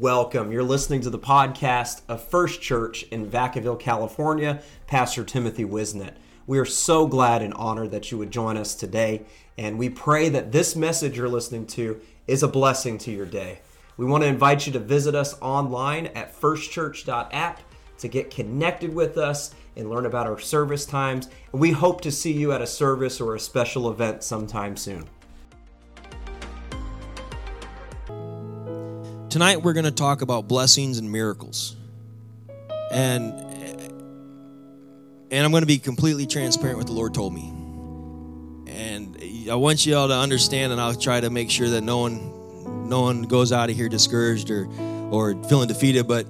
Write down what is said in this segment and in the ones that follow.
welcome. You're listening to the podcast of First Church in Vacaville, California, Pastor Timothy Wisnett. We are so glad and honored that you would join us today, and we pray that this message you're listening to is a blessing to your day. We want to invite you to visit us online at firstchurch.app to get connected with us and learn about our service times. And we hope to see you at a service or a special event sometime soon. Tonight we're going to talk about blessings and miracles. And and I'm going to be completely transparent with the Lord told me. And I want you all to understand and I'll try to make sure that no one no one goes out of here discouraged or or feeling defeated, but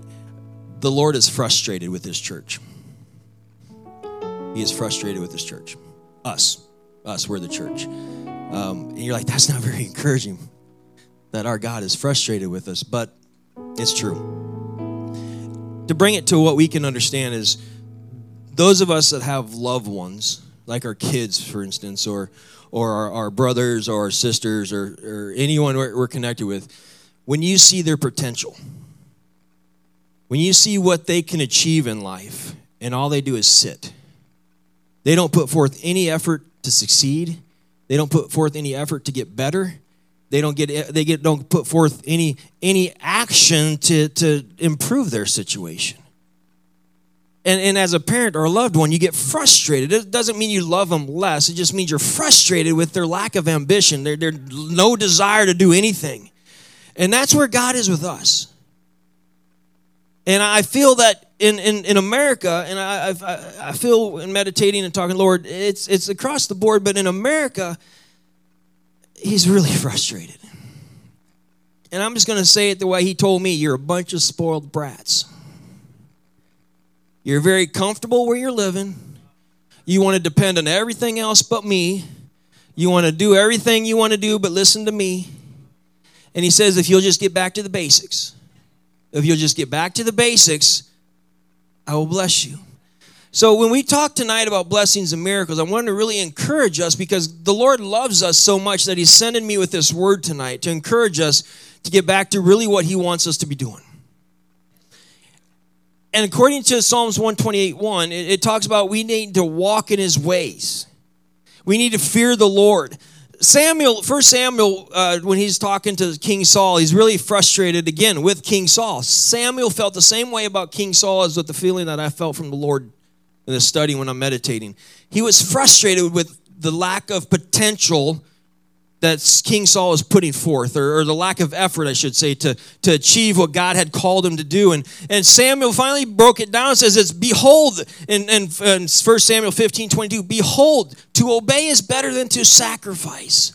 the Lord is frustrated with this church. He is frustrated with this church. Us. Us, we're the church. Um, and you're like, that's not very encouraging that our God is frustrated with us, but it's true. To bring it to what we can understand is those of us that have loved ones, like our kids, for instance, or or our, our brothers or our sisters or, or anyone we're, we're connected with, when you see their potential, when you see what they can achieve in life, and all they do is sit, they don't put forth any effort to succeed. They don't put forth any effort to get better. They don't get they get don't put forth any any action to to improve their situation. And, and as a parent or a loved one, you get frustrated. It doesn't mean you love them less. It just means you're frustrated with their lack of ambition, their, their no desire to do anything. And that's where God is with us. And I feel that in, in, in America, and I, I, I feel in meditating and talking, Lord, it's, it's across the board, but in America, he's really frustrated. And I'm just going to say it the way he told me you're a bunch of spoiled brats. You're very comfortable where you're living. You want to depend on everything else but me. You want to do everything you want to do but listen to me. And he says, if you'll just get back to the basics, if you'll just get back to the basics, I will bless you. So, when we talk tonight about blessings and miracles, I want to really encourage us because the Lord loves us so much that He's sending me with this word tonight to encourage us to get back to really what He wants us to be doing. And according to Psalms 128 1, it, it talks about we need to walk in His ways, we need to fear the Lord. Samuel, First Samuel, uh, when he's talking to King Saul, he's really frustrated again with King Saul. Samuel felt the same way about King Saul as with the feeling that I felt from the Lord in the study when I'm meditating. He was frustrated with the lack of potential that King Saul was putting forth, or, or, the lack of effort, I should say, to, to achieve what God had called him to do. And, and Samuel finally broke it down and says, it's behold, in, in, in 1 Samuel 15, 22, behold, to obey is better than to sacrifice.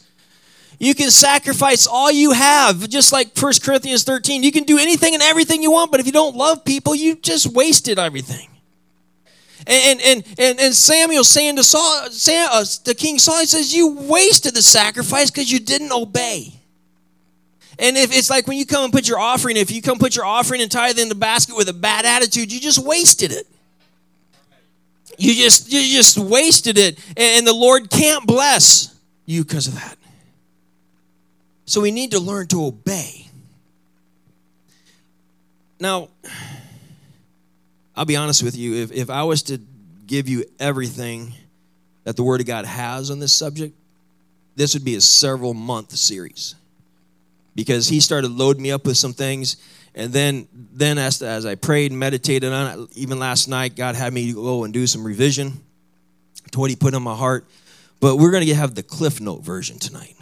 You can sacrifice all you have, just like 1 Corinthians 13. You can do anything and everything you want, but if you don't love people, you just wasted everything. And, and, and, and Samuel saying to Saul, Sam, uh, the king Saul, he says, You wasted the sacrifice because you didn't obey. And if it's like when you come and put your offering, if you come put your offering and tithe in the basket with a bad attitude, you just wasted it. You just you just wasted it. And the Lord can't bless you because of that. So we need to learn to obey. Now, I'll be honest with you, if, if I was to give you everything that the Word of God has on this subject, this would be a several month series. Because he started loading me up with some things. And then, then as, as I prayed and meditated on it, even last night, God had me go and do some revision to what he put on my heart. But we're going to have the Cliff Note version tonight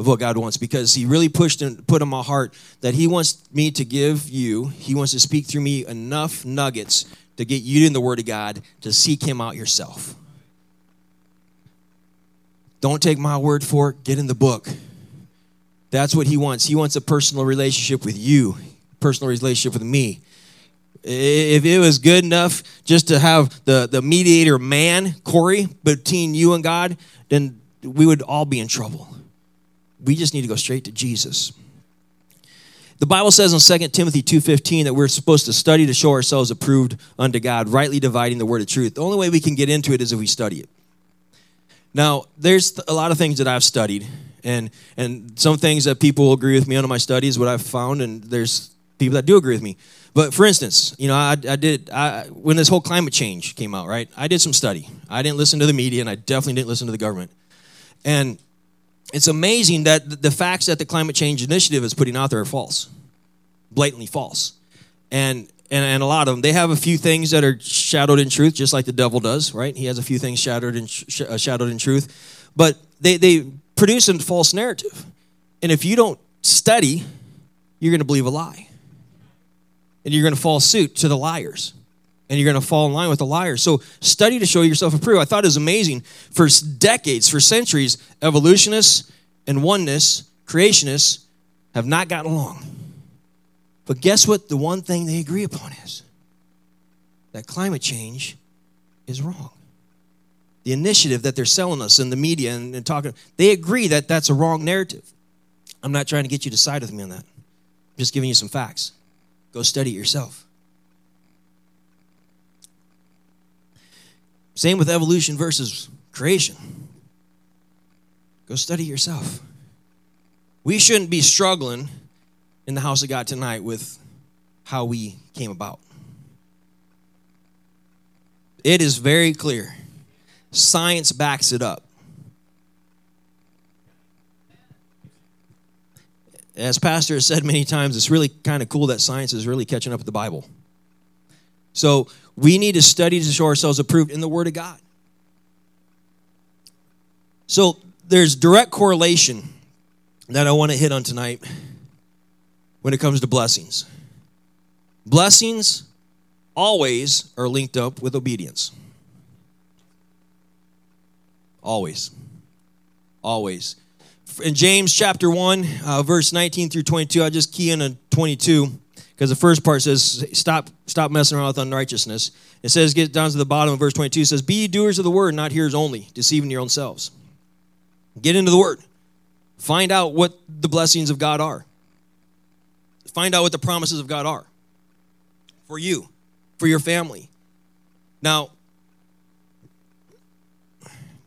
of what God wants because He really pushed and put in my heart that He wants me to give you, He wants to speak through me enough nuggets to get you in the Word of God to seek Him out yourself. Don't take my word for it, get in the book. That's what He wants. He wants a personal relationship with you, personal relationship with me. If it was good enough just to have the, the mediator man, Corey, between you and God, then we would all be in trouble. We just need to go straight to Jesus. The Bible says in 2 Timothy 2:15 that we're supposed to study to show ourselves approved unto God, rightly dividing the word of truth. The only way we can get into it is if we study it. Now, there's a lot of things that I've studied, and and some things that people agree with me on my studies, what I've found, and there's people that do agree with me. But for instance, you know, I, I did I, when this whole climate change came out, right? I did some study. I didn't listen to the media, and I definitely didn't listen to the government. And it's amazing that the facts that the climate change initiative is putting out there are false, blatantly false. And and, and a lot of them, they have a few things that are shadowed in truth, just like the devil does, right? He has a few things shadowed in, sh- uh, shadowed in truth. But they, they produce a false narrative. And if you don't study, you're going to believe a lie. And you're going to fall suit to the liars. And you're going to fall in line with the liars. So study to show yourself approved. I thought it was amazing. For decades, for centuries, evolutionists and oneness, creationists, have not gotten along. But guess what? The one thing they agree upon is that climate change is wrong. The initiative that they're selling us in the media and, and talking, they agree that that's a wrong narrative. I'm not trying to get you to side with me on that. I'm just giving you some facts. Go study it yourself. Same with evolution versus creation. Go study yourself. We shouldn't be struggling in the house of God tonight with how we came about. It is very clear. Science backs it up. As Pastor has said many times, it's really kind of cool that science is really catching up with the Bible. So we need to study to show ourselves approved in the Word of God. So there's direct correlation that I want to hit on tonight when it comes to blessings. Blessings always are linked up with obedience. Always. Always. In James chapter 1, uh, verse 19 through 22, I just key in on 22 because the first part says, stop, stop messing around with unrighteousness. It says, get down to the bottom of verse 22, it says, Be doers of the word, not hearers only, deceiving your own selves. Get into the word. Find out what the blessings of God are. Find out what the promises of God are for you, for your family. Now,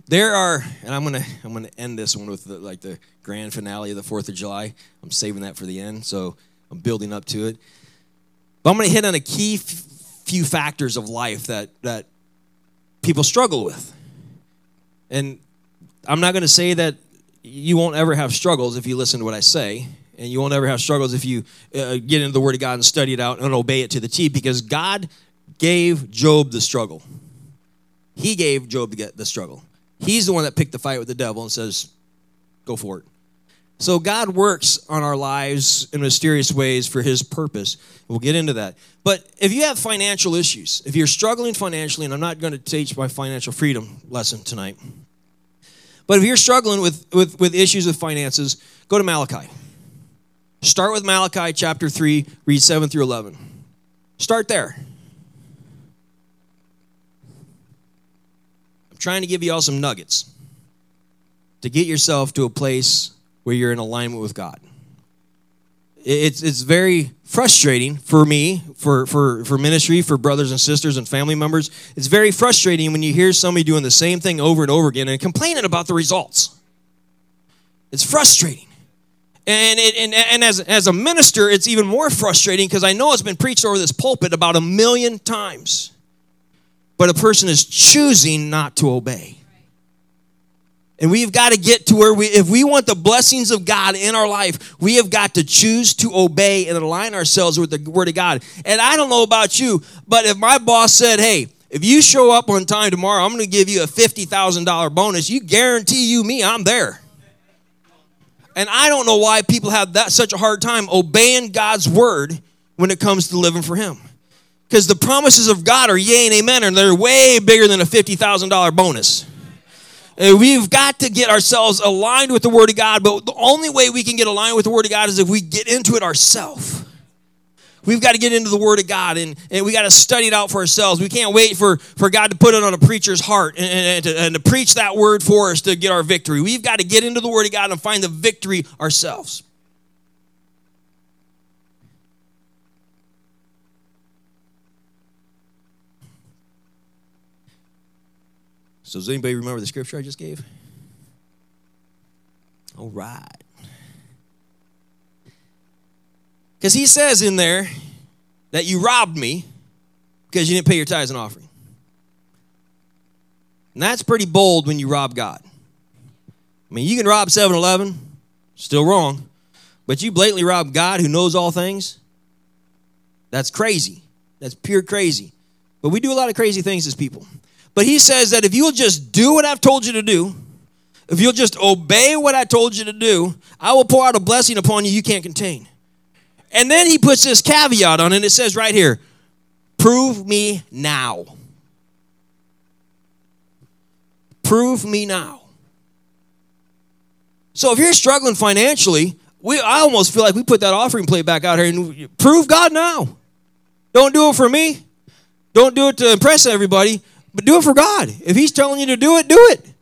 there are, and I'm gonna I'm gonna end this one with the, like the grand finale of the Fourth of July. I'm saving that for the end, so I'm building up to it. But I'm gonna hit on a key f- few factors of life that that people struggle with, and I'm not gonna say that you won't ever have struggles if you listen to what I say and you won't ever have struggles if you uh, get into the Word of God and study it out and obey it to the T because God gave Job the struggle. He gave Job the struggle. He's the one that picked the fight with the devil and says, go for it. So God works on our lives in mysterious ways for his purpose. We'll get into that. But if you have financial issues, if you're struggling financially, and I'm not going to teach my financial freedom lesson tonight, but if you're struggling with, with, with issues with finances, go to Malachi. Start with Malachi chapter 3, read 7 through 11. Start there. I'm trying to give you all some nuggets to get yourself to a place where you're in alignment with God. It's, it's very frustrating for me, for, for, for ministry, for brothers and sisters and family members. It's very frustrating when you hear somebody doing the same thing over and over again and complaining about the results. It's frustrating. And, it, and, and as, as a minister, it's even more frustrating because I know it's been preached over this pulpit about a million times. But a person is choosing not to obey. And we've got to get to where we, if we want the blessings of God in our life, we have got to choose to obey and align ourselves with the Word of God. And I don't know about you, but if my boss said, hey, if you show up on time tomorrow, I'm going to give you a $50,000 bonus, you guarantee you me, I'm there. And I don't know why people have that such a hard time obeying God's word when it comes to living for Him. Because the promises of God are yea and amen, and they're way bigger than a $50,000 bonus. And we've got to get ourselves aligned with the Word of God, but the only way we can get aligned with the Word of God is if we get into it ourselves. We've got to get into the Word of God and, and we got to study it out for ourselves. We can't wait for, for God to put it on a preacher's heart and, and, to, and to preach that word for us to get our victory. We've got to get into the Word of God and find the victory ourselves. So, does anybody remember the scripture I just gave? All right. Because he says in there that you robbed me because you didn't pay your tithes and offering. And that's pretty bold when you rob God. I mean, you can rob 7 Eleven, still wrong, but you blatantly rob God who knows all things. That's crazy. That's pure crazy. But we do a lot of crazy things as people. But he says that if you'll just do what I've told you to do, if you'll just obey what I told you to do, I will pour out a blessing upon you you can't contain. And then he puts this caveat on it. It says right here, prove me now. Prove me now. So if you're struggling financially, we I almost feel like we put that offering plate back out here and prove God now. Don't do it for me. Don't do it to impress everybody, but do it for God. If He's telling you to do it, do it.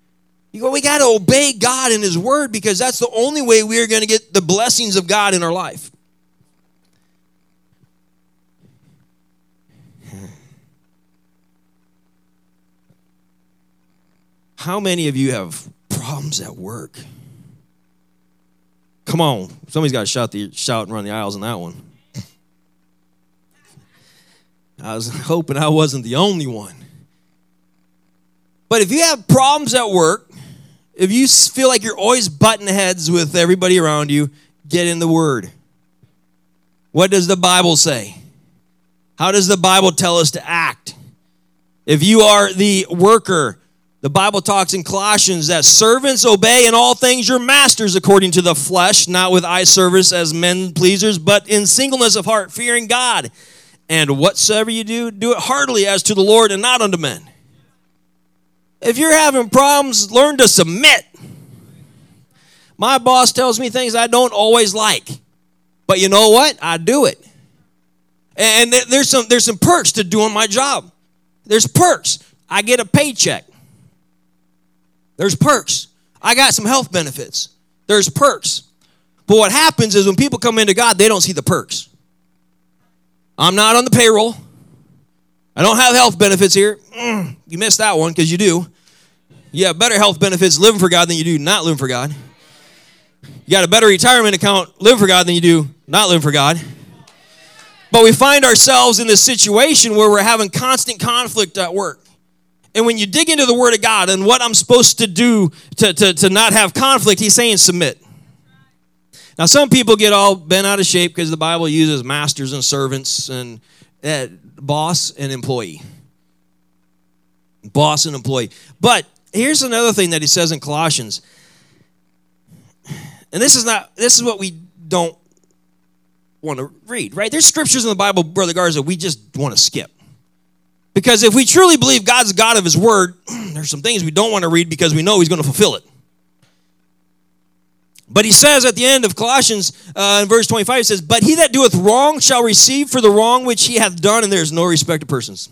You go, we got to obey God and His Word because that's the only way we are going to get the blessings of God in our life. How many of you have problems at work? Come on, somebody's got to shout the shout and run the aisles on that one. I was hoping I wasn't the only one. But if you have problems at work, if you feel like you're always butting heads with everybody around you, get in the Word. What does the Bible say? How does the Bible tell us to act? If you are the worker, the Bible talks in Colossians that servants obey in all things your masters according to the flesh, not with eye service as men pleasers, but in singleness of heart, fearing God. And whatsoever you do, do it heartily as to the Lord and not unto men. If you're having problems, learn to submit. My boss tells me things I don't always like. But you know what? I do it. And there's some there's some perks to doing my job. There's perks. I get a paycheck. There's perks. I got some health benefits. There's perks. But what happens is when people come into God, they don't see the perks. I'm not on the payroll. I don't have health benefits here. Mm, you missed that one because you do. You have better health benefits living for God than you do not living for God. You got a better retirement account living for God than you do not living for God. But we find ourselves in this situation where we're having constant conflict at work. And when you dig into the Word of God and what I'm supposed to do to, to, to not have conflict, he's saying submit. Now, some people get all bent out of shape because the Bible uses masters and servants and uh, boss and employee. Boss and employee. But here's another thing that he says in Colossians. And this is not, this is what we don't want to read, right? There's scriptures in the Bible, Brother Garza, we just want to skip. Because if we truly believe God's God of His Word, there's some things we don't want to read because we know He's going to fulfill it. But he says at the end of Colossians, uh, in verse 25, he says, But he that doeth wrong shall receive for the wrong which he hath done, and there is no respect of persons.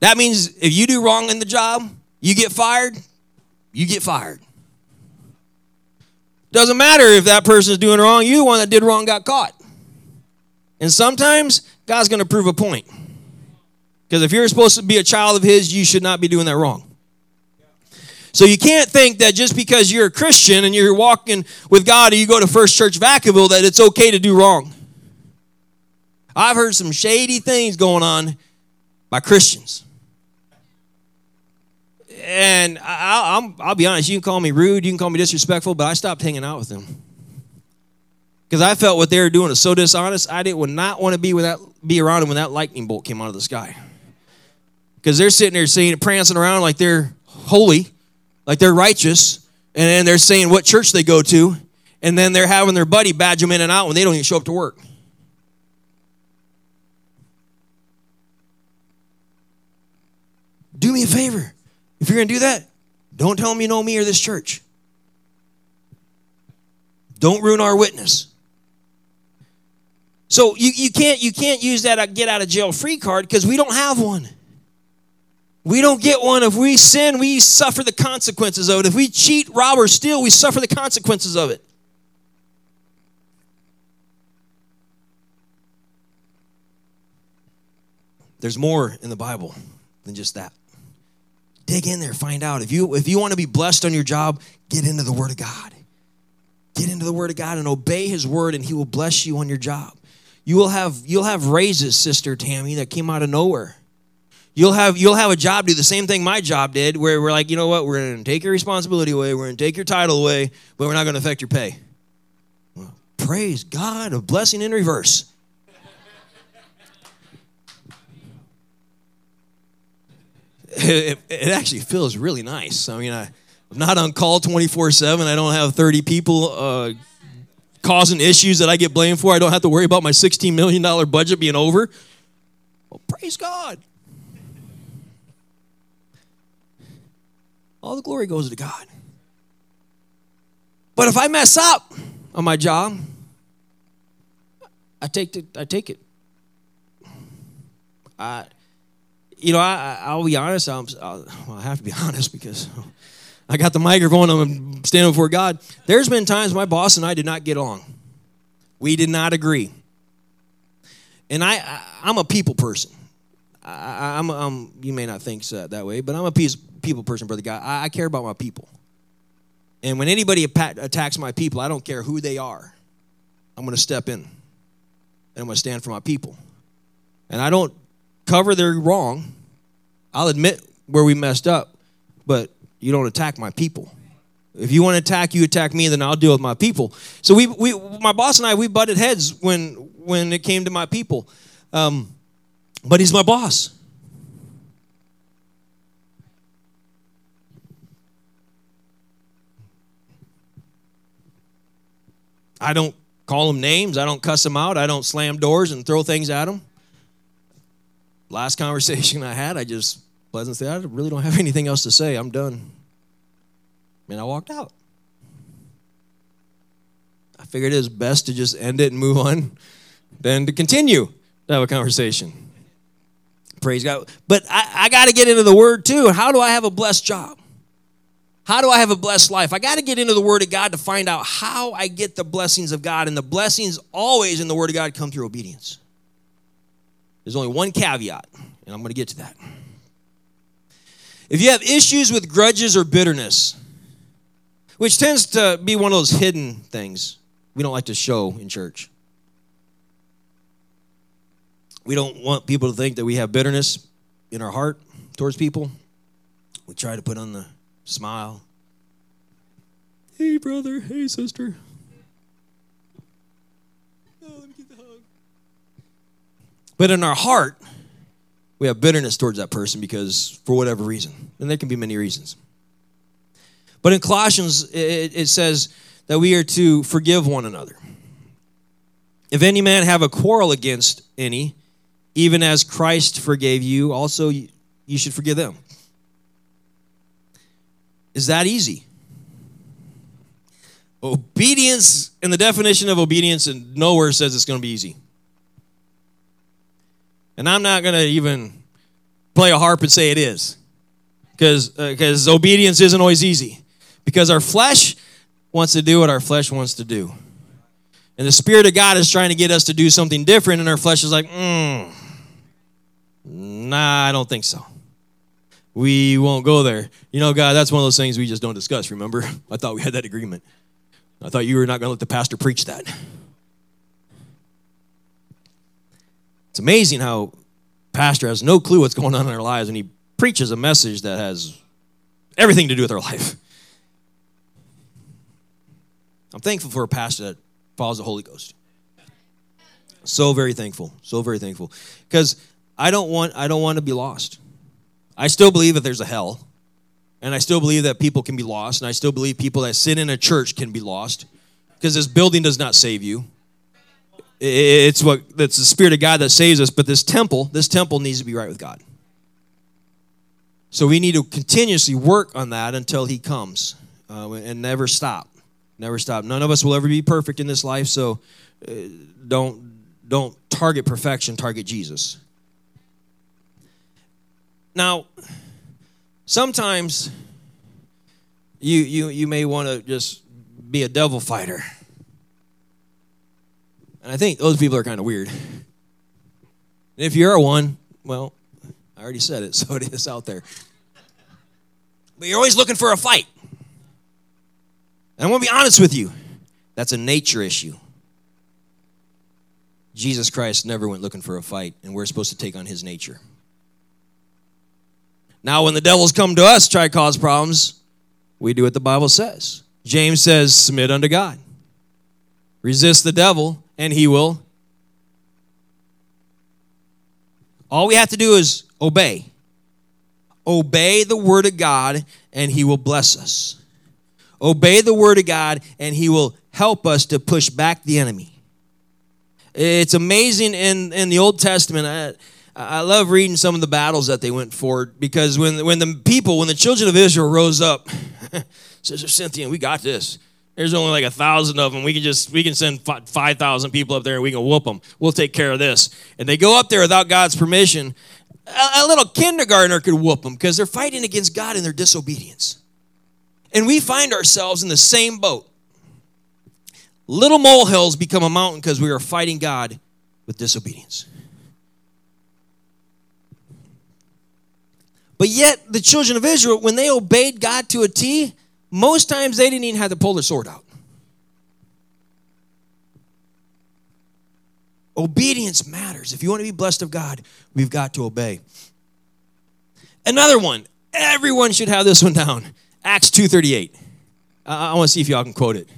That means if you do wrong in the job, you get fired, you get fired. Doesn't matter if that person is doing wrong, you the one that did wrong got caught. And sometimes God's going to prove a point. Because if you're supposed to be a child of His, you should not be doing that wrong. So you can't think that just because you're a Christian and you're walking with God or you go to First Church Vacaville that it's okay to do wrong. I've heard some shady things going on by Christians. And I, will I'll be honest, you can call me rude, you can call me disrespectful, but I stopped hanging out with them because I felt what they were doing was so dishonest. I didn't would not want to be with that, be around them when that lightning bolt came out of the sky. Because they're sitting there saying, prancing around like they're holy, like they're righteous, and then they're saying what church they go to, and then they're having their buddy badge them in and out when they don't even show up to work. Do me a favor. If you're going to do that, don't tell them you know me or this church. Don't ruin our witness. So you, you can't you can't use that uh, get out of jail free card because we don't have one. We don't get one. If we sin, we suffer the consequences of it. If we cheat, rob, or steal, we suffer the consequences of it. There's more in the Bible than just that. Dig in there, find out. If you if you want to be blessed on your job, get into the Word of God. Get into the Word of God and obey His Word, and He will bless you on your job. You will have you'll have raises, Sister Tammy, that came out of nowhere. You'll have you'll have a job do the same thing my job did, where we're like, you know what, we're to take your responsibility away, we're to take your title away, but we're not to affect your pay. Well, praise God, a blessing in reverse. It, it, actually feels really nice. I mean, I, I'm not on call 24 7. I don't have 30 people uh, causing issues that I get blamed for. I don't have to worry about my $16 million budget being over. Well, praise God. All the glory goes to God. But if I mess up on my job, I take it. I take it. I, you know, I, I'll be honest. I'm. well, I have to be honest because I got the microphone. I'm standing before God. There's been times my boss and I did not get along. We did not agree. And I, I am a people person. I, am I'm, I'm, you may not think so, that way, but I'm a people person, brother God. I, I care about my people. And when anybody attacks my people, I don't care who they are. I'm going to step in and I'm going to stand for my people. And I don't cover their wrong. I'll admit where we messed up, but you don't attack my people. If you want to attack, you attack me, then I'll deal with my people. So we, we my boss and I, we butted heads when when it came to my people. Um, but he's my boss. I don't call him names. I don't cuss him out. I don't slam doors and throw things at him. Last conversation I had, I just pleasantly said, I really don't have anything else to say. I'm done. And I walked out. I figured it was best to just end it and move on than to continue to have a conversation. Praise God. But I, I got to get into the Word too. How do I have a blessed job? How do I have a blessed life? I got to get into the Word of God to find out how I get the blessings of God. And the blessings always in the Word of God come through obedience. There's only one caveat, and I'm going to get to that. If you have issues with grudges or bitterness, which tends to be one of those hidden things we don't like to show in church. We don't want people to think that we have bitterness in our heart towards people. We try to put on the smile. Hey, brother. Hey, sister. Oh, let me get the hug. But in our heart, we have bitterness towards that person because for whatever reason. And there can be many reasons. But in Colossians, it, it says that we are to forgive one another. If any man have a quarrel against any, even as Christ forgave you, also you should forgive them. Is that easy? Obedience, and the definition of obedience, and nowhere says it's going to be easy. And I'm not going to even play a harp and say it is, because because uh, obedience isn't always easy. Because our flesh wants to do what our flesh wants to do. And the Spirit of God is trying to get us to do something different, and our flesh is like, mm, nah, I don't think so. We won't go there. You know, God, that's one of those things we just don't discuss, remember? I thought we had that agreement. I thought you were not going to let the pastor preach that. It's amazing how pastor has no clue what's going on in our lives and he preaches a message that has everything to do with our life. I'm thankful for a pastor that follows the Holy Ghost. So very thankful. So very thankful. Because I don't want I don't want to be lost. I still believe that there's a hell. And I still believe that people can be lost. And I still believe people that sit in a church can be lost. Because this building does not save you. It's what it's the Spirit of God that saves us. But this temple, this temple needs to be right with God. So we need to continuously work on that until He comes uh, and never stop. Never stop. None of us will ever be perfect in this life, so uh, don't don't target perfection, target Jesus. Now, sometimes you you you may want to just be a devil fighter. And I think those people are kind of weird. And if you're one, well, I already said it, so it is out there. But you're always looking for a fight. And I'm going to be honest with you. That's a nature issue. Jesus Christ never went looking for a fight, and we're supposed to take on his nature. Now, when the devils come to us, try to cause problems, we do what the Bible says. James says, submit unto God. Resist the devil, and he will. All we have to do is obey. Obey the word of God, and he will bless us. Obey the word of God, and he will help us to push back the enemy. It's amazing in, in the Old Testament. I, I love reading some of the battles that they went for because when, when the people, when the children of Israel rose up, Sister Cynthia, we got this. There's only like a thousand of them. We can just we can send five thousand people up there and we can whoop them. We'll take care of this. And they go up there without God's permission. A, a little kindergartner could whoop them because they're fighting against God in their disobedience. And we find ourselves in the same boat. Little molehills become a mountain because we are fighting God with disobedience. But yet, the children of Israel, when they obeyed God to a T, most times they didn't even have to pull their sword out. Obedience matters. If you want to be blessed of God, we've got to obey. Another one, everyone should have this one down. Acts 2:38. I, I want to see if y'all can quote it.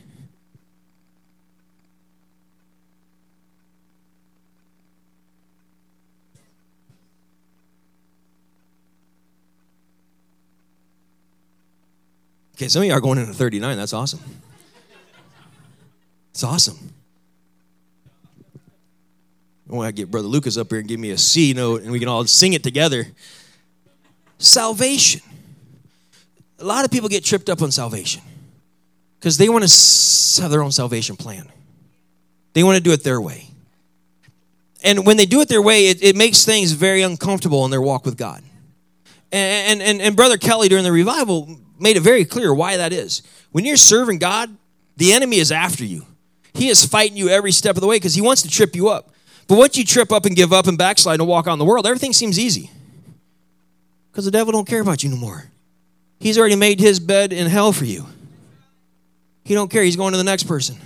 Okay, some of you are going into 39. That's awesome. It's awesome. I want to get Brother Lucas up here and give me a C note and we can all sing it together. Salvation. A lot of people get tripped up on salvation because they want to have their own salvation plan. They want to do it their way. And when they do it their way, it, it makes things very uncomfortable in their walk with God. And, and, and Brother Kelly during the revival made it very clear why that is. When you're serving God, the enemy is after you. He is fighting you every step of the way because he wants to trip you up. But once you trip up and give up and backslide and walk on the world, everything seems easy. Because the devil don't care about you no more. He's already made his bed in hell for you. He don't care. He's going to the next person.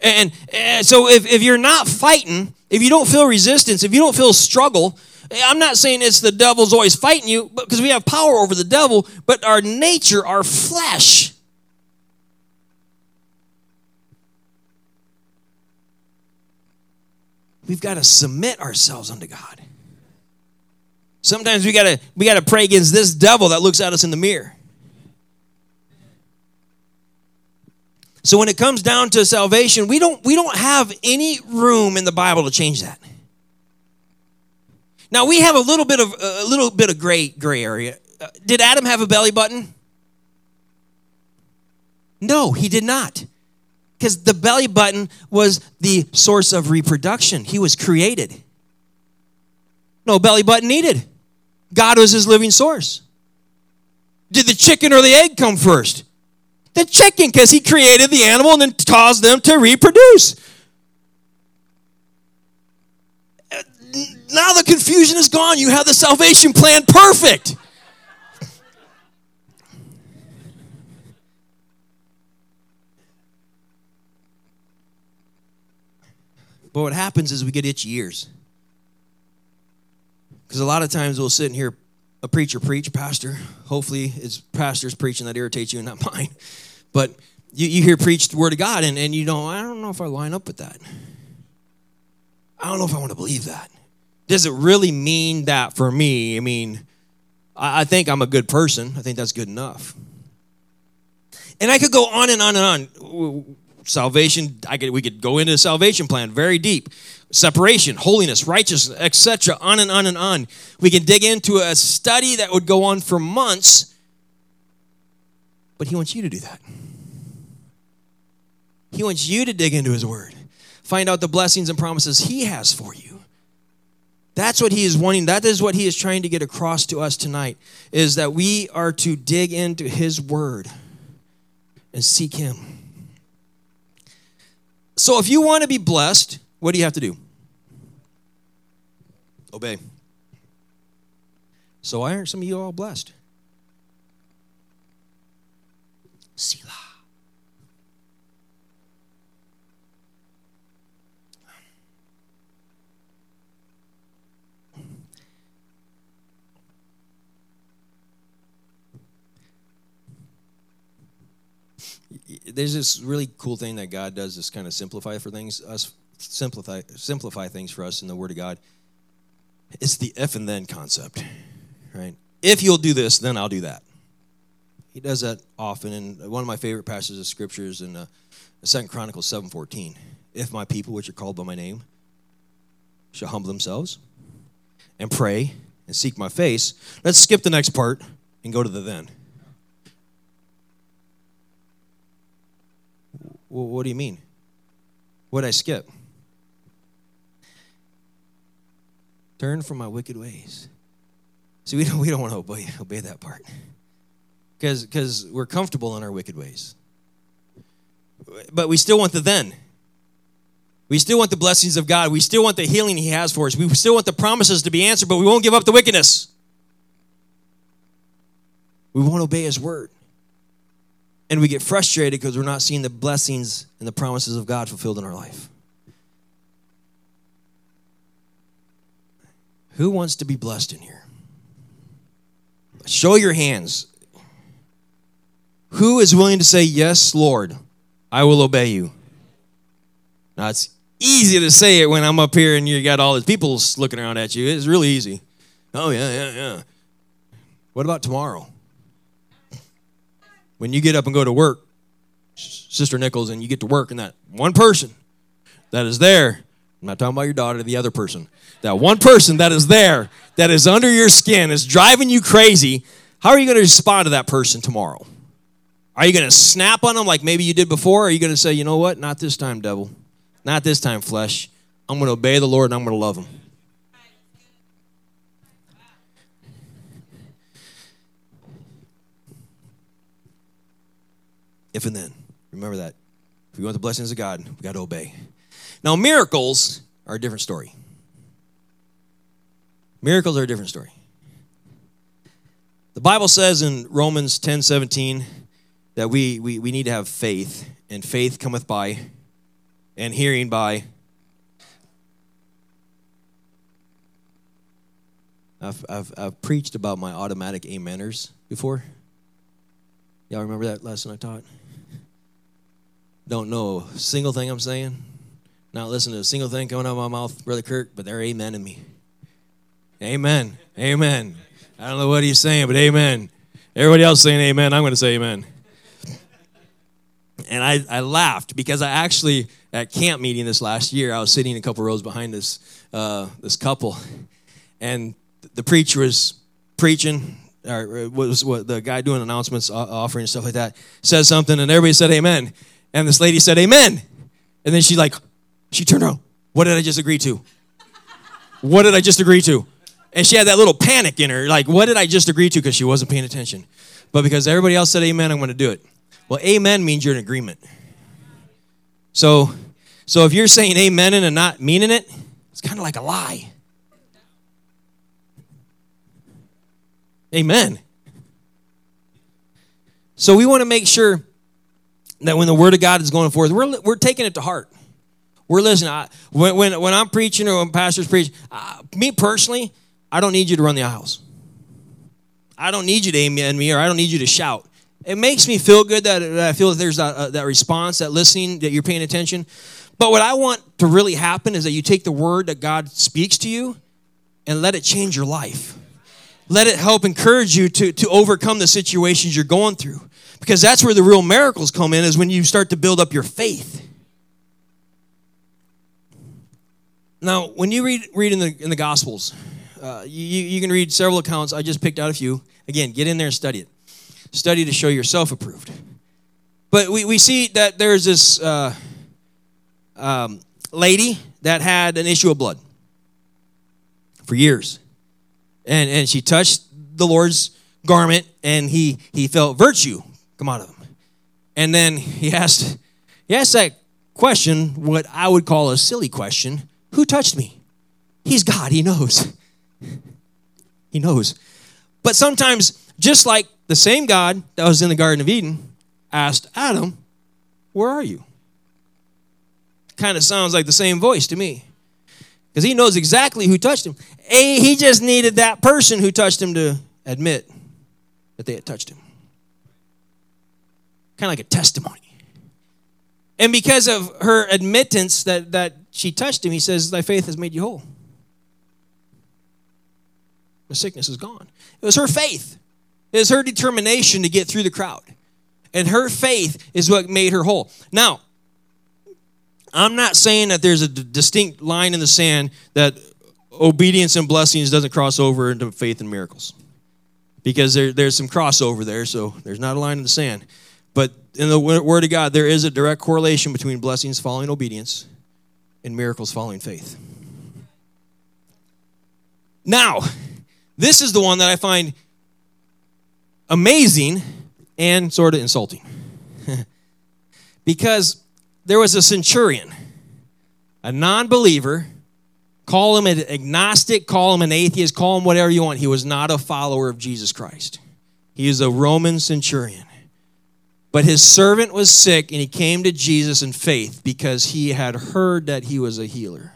And, and so if, if you're not fighting, if you don't feel resistance, if you don't feel struggle, I'm not saying it's the devil's always fighting you, because we have power over the devil, but our nature, our flesh, we've got to submit ourselves unto God. Sometimes we gotta we gotta pray against this devil that looks at us in the mirror. So when it comes down to salvation, we don't we don't have any room in the Bible to change that. Now we have a little bit of a little bit of gray gray area. Uh, did Adam have a belly button? No, he did not. Because the belly button was the source of reproduction. He was created. No belly button needed. God was his living source. Did the chicken or the egg come first? The chicken, because he created the animal and then caused them to reproduce. Now the confusion is gone. You have the salvation plan perfect. But what happens is we get itchy ears. Because a lot of times we'll sit and hear a preacher preach, pastor. Hopefully it's pastors preaching that irritates you and not mine. But you, you hear preach the word of God and, and you know, I don't know if I line up with that. I don't know if I want to believe that does it really mean that for me? I mean, I, I think I'm a good person. I think that's good enough. And I could go on and on and on. Salvation, I could we could go into the salvation plan very deep. Separation, holiness, righteousness, etc. On and on and on. We can dig into a study that would go on for months. But he wants you to do that. He wants you to dig into his word. Find out the blessings and promises he has for you. That's what he is wanting. That is what he is trying to get across to us tonight is that we are to dig into his word and seek him. So if you want to be blessed, what do you have to do? Obey. So why aren't some of you all blessed? Selah. There's this really cool thing that God does. This kind of simplify for things, us simplify simplify things for us in the Word of God. It's the if and then concept, right? If you'll do this, then I'll do that. He does that often, and one of my favorite passages of scriptures in uh, Second Chronicles seven fourteen. If my people, which are called by my name, shall humble themselves and pray and seek my face. Let's skip the next part and go to the then. Well, what do you mean? What did I skip? Turn from my wicked ways. See, we don't, we don't want to obey, obey that part because we're comfortable in our wicked ways. But we still want the then. We still want the blessings of God. We still want the healing He has for us. We still want the promises to be answered, but we won't give up the wickedness. We won't obey His word. And we get frustrated because we're not seeing the blessings and the promises of God fulfilled in our life. Who wants to be blessed in here? Show your hands. Who is willing to say, Yes, Lord, I will obey you? Now, it's easy to say it when I'm up here and you got all these people looking around at you. It's really easy. Oh, yeah, yeah, yeah. What about tomorrow? When you get up and go to work, Sister Nichols, and you get to work, and that one person that is there, I'm not talking about your daughter, the other person, that one person that is there, that is under your skin, is driving you crazy, how are you going to respond to that person tomorrow? Are you going to snap on them like maybe you did before? Or are you going to say, you know what? Not this time, devil. Not this time, flesh. I'm going to obey the Lord and I'm going to love him. If and then. Remember that. If we want the blessings of God, we got to obey. Now, miracles are a different story. Miracles are a different story. The Bible says in Romans 10 17 that we, we, we need to have faith, and faith cometh by, and hearing by. I've, I've, I've preached about my automatic ameners before. Y'all remember that lesson I taught? Don't know a single thing I'm saying. Not listen to a single thing coming out of my mouth, Brother Kirk, but they're amen in me. Amen. Amen. I don't know what he's saying, but amen. Everybody else saying amen, I'm going to say amen. And I, I laughed because I actually, at camp meeting this last year, I was sitting a couple rows behind this, uh, this couple, and the preacher was preaching, or was what the guy doing announcements, offering stuff like that, says something, and everybody said amen. And this lady said amen. And then she like, she turned around. What did I just agree to? What did I just agree to? And she had that little panic in her, like, what did I just agree to? Because she wasn't paying attention. But because everybody else said amen, I'm going to do it. Well, amen means you're in agreement. So, so if you're saying amen and not meaning it, it's kind of like a lie. Amen. So we want to make sure that when the word of God is going forth, we're, we're taking it to heart. We're listening. I, when, when, when I'm preaching or when pastors preach, uh, me personally, I don't need you to run the aisles. I don't need you to amen me or I don't need you to shout. It makes me feel good that, that I feel that there's that, uh, that response, that listening, that you're paying attention. But what I want to really happen is that you take the word that God speaks to you and let it change your life. Let it help encourage you to, to overcome the situations you're going through. Because that's where the real miracles come in, is when you start to build up your faith. Now, when you read, read in, the, in the Gospels, uh, you, you can read several accounts. I just picked out a few. Again, get in there and study it. Study to show yourself approved. But we, we see that there's this uh, um, lady that had an issue of blood for years. And, and she touched the Lord's garment and he, he felt virtue come out of him. And then he asked, he asked that question, what I would call a silly question Who touched me? He's God, he knows. he knows. But sometimes, just like the same God that was in the Garden of Eden asked Adam, Where are you? Kind of sounds like the same voice to me. Because he knows exactly who touched him. A, he just needed that person who touched him to admit that they had touched him kind of like a testimony. And because of her admittance that, that she touched him, he says, Thy faith has made you whole. The sickness is gone. It was her faith, it was her determination to get through the crowd. And her faith is what made her whole. Now, I'm not saying that there's a d- distinct line in the sand that obedience and blessings doesn't cross over into faith and miracles. Because there, there's some crossover there, so there's not a line in the sand. But in the Word of God, there is a direct correlation between blessings following obedience and miracles following faith. Now, this is the one that I find amazing and sort of insulting. because there was a centurion, a non believer, call him an agnostic, call him an atheist, call him whatever you want. He was not a follower of Jesus Christ. He is a Roman centurion. But his servant was sick, and he came to Jesus in faith because he had heard that he was a healer.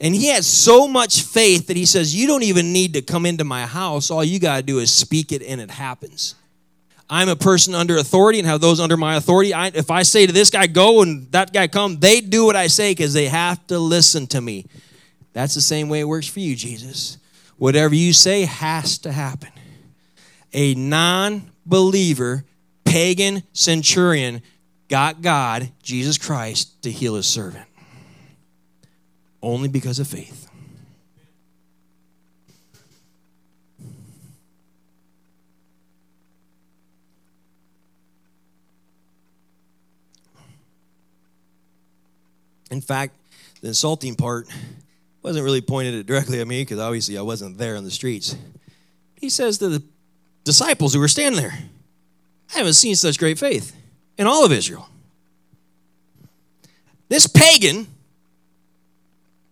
And he had so much faith that he says, You don't even need to come into my house. All you got to do is speak it, and it happens. I'm a person under authority and have those under my authority. I, if I say to this guy, go, and that guy come, they do what I say because they have to listen to me. That's the same way it works for you, Jesus. Whatever you say has to happen. A non believer, pagan centurion got God, Jesus Christ, to heal his servant. Only because of faith. In fact, the insulting part wasn't really pointed at directly at me because obviously I wasn't there on the streets. He says to the disciples who were standing there, I haven't seen such great faith in all of Israel. This pagan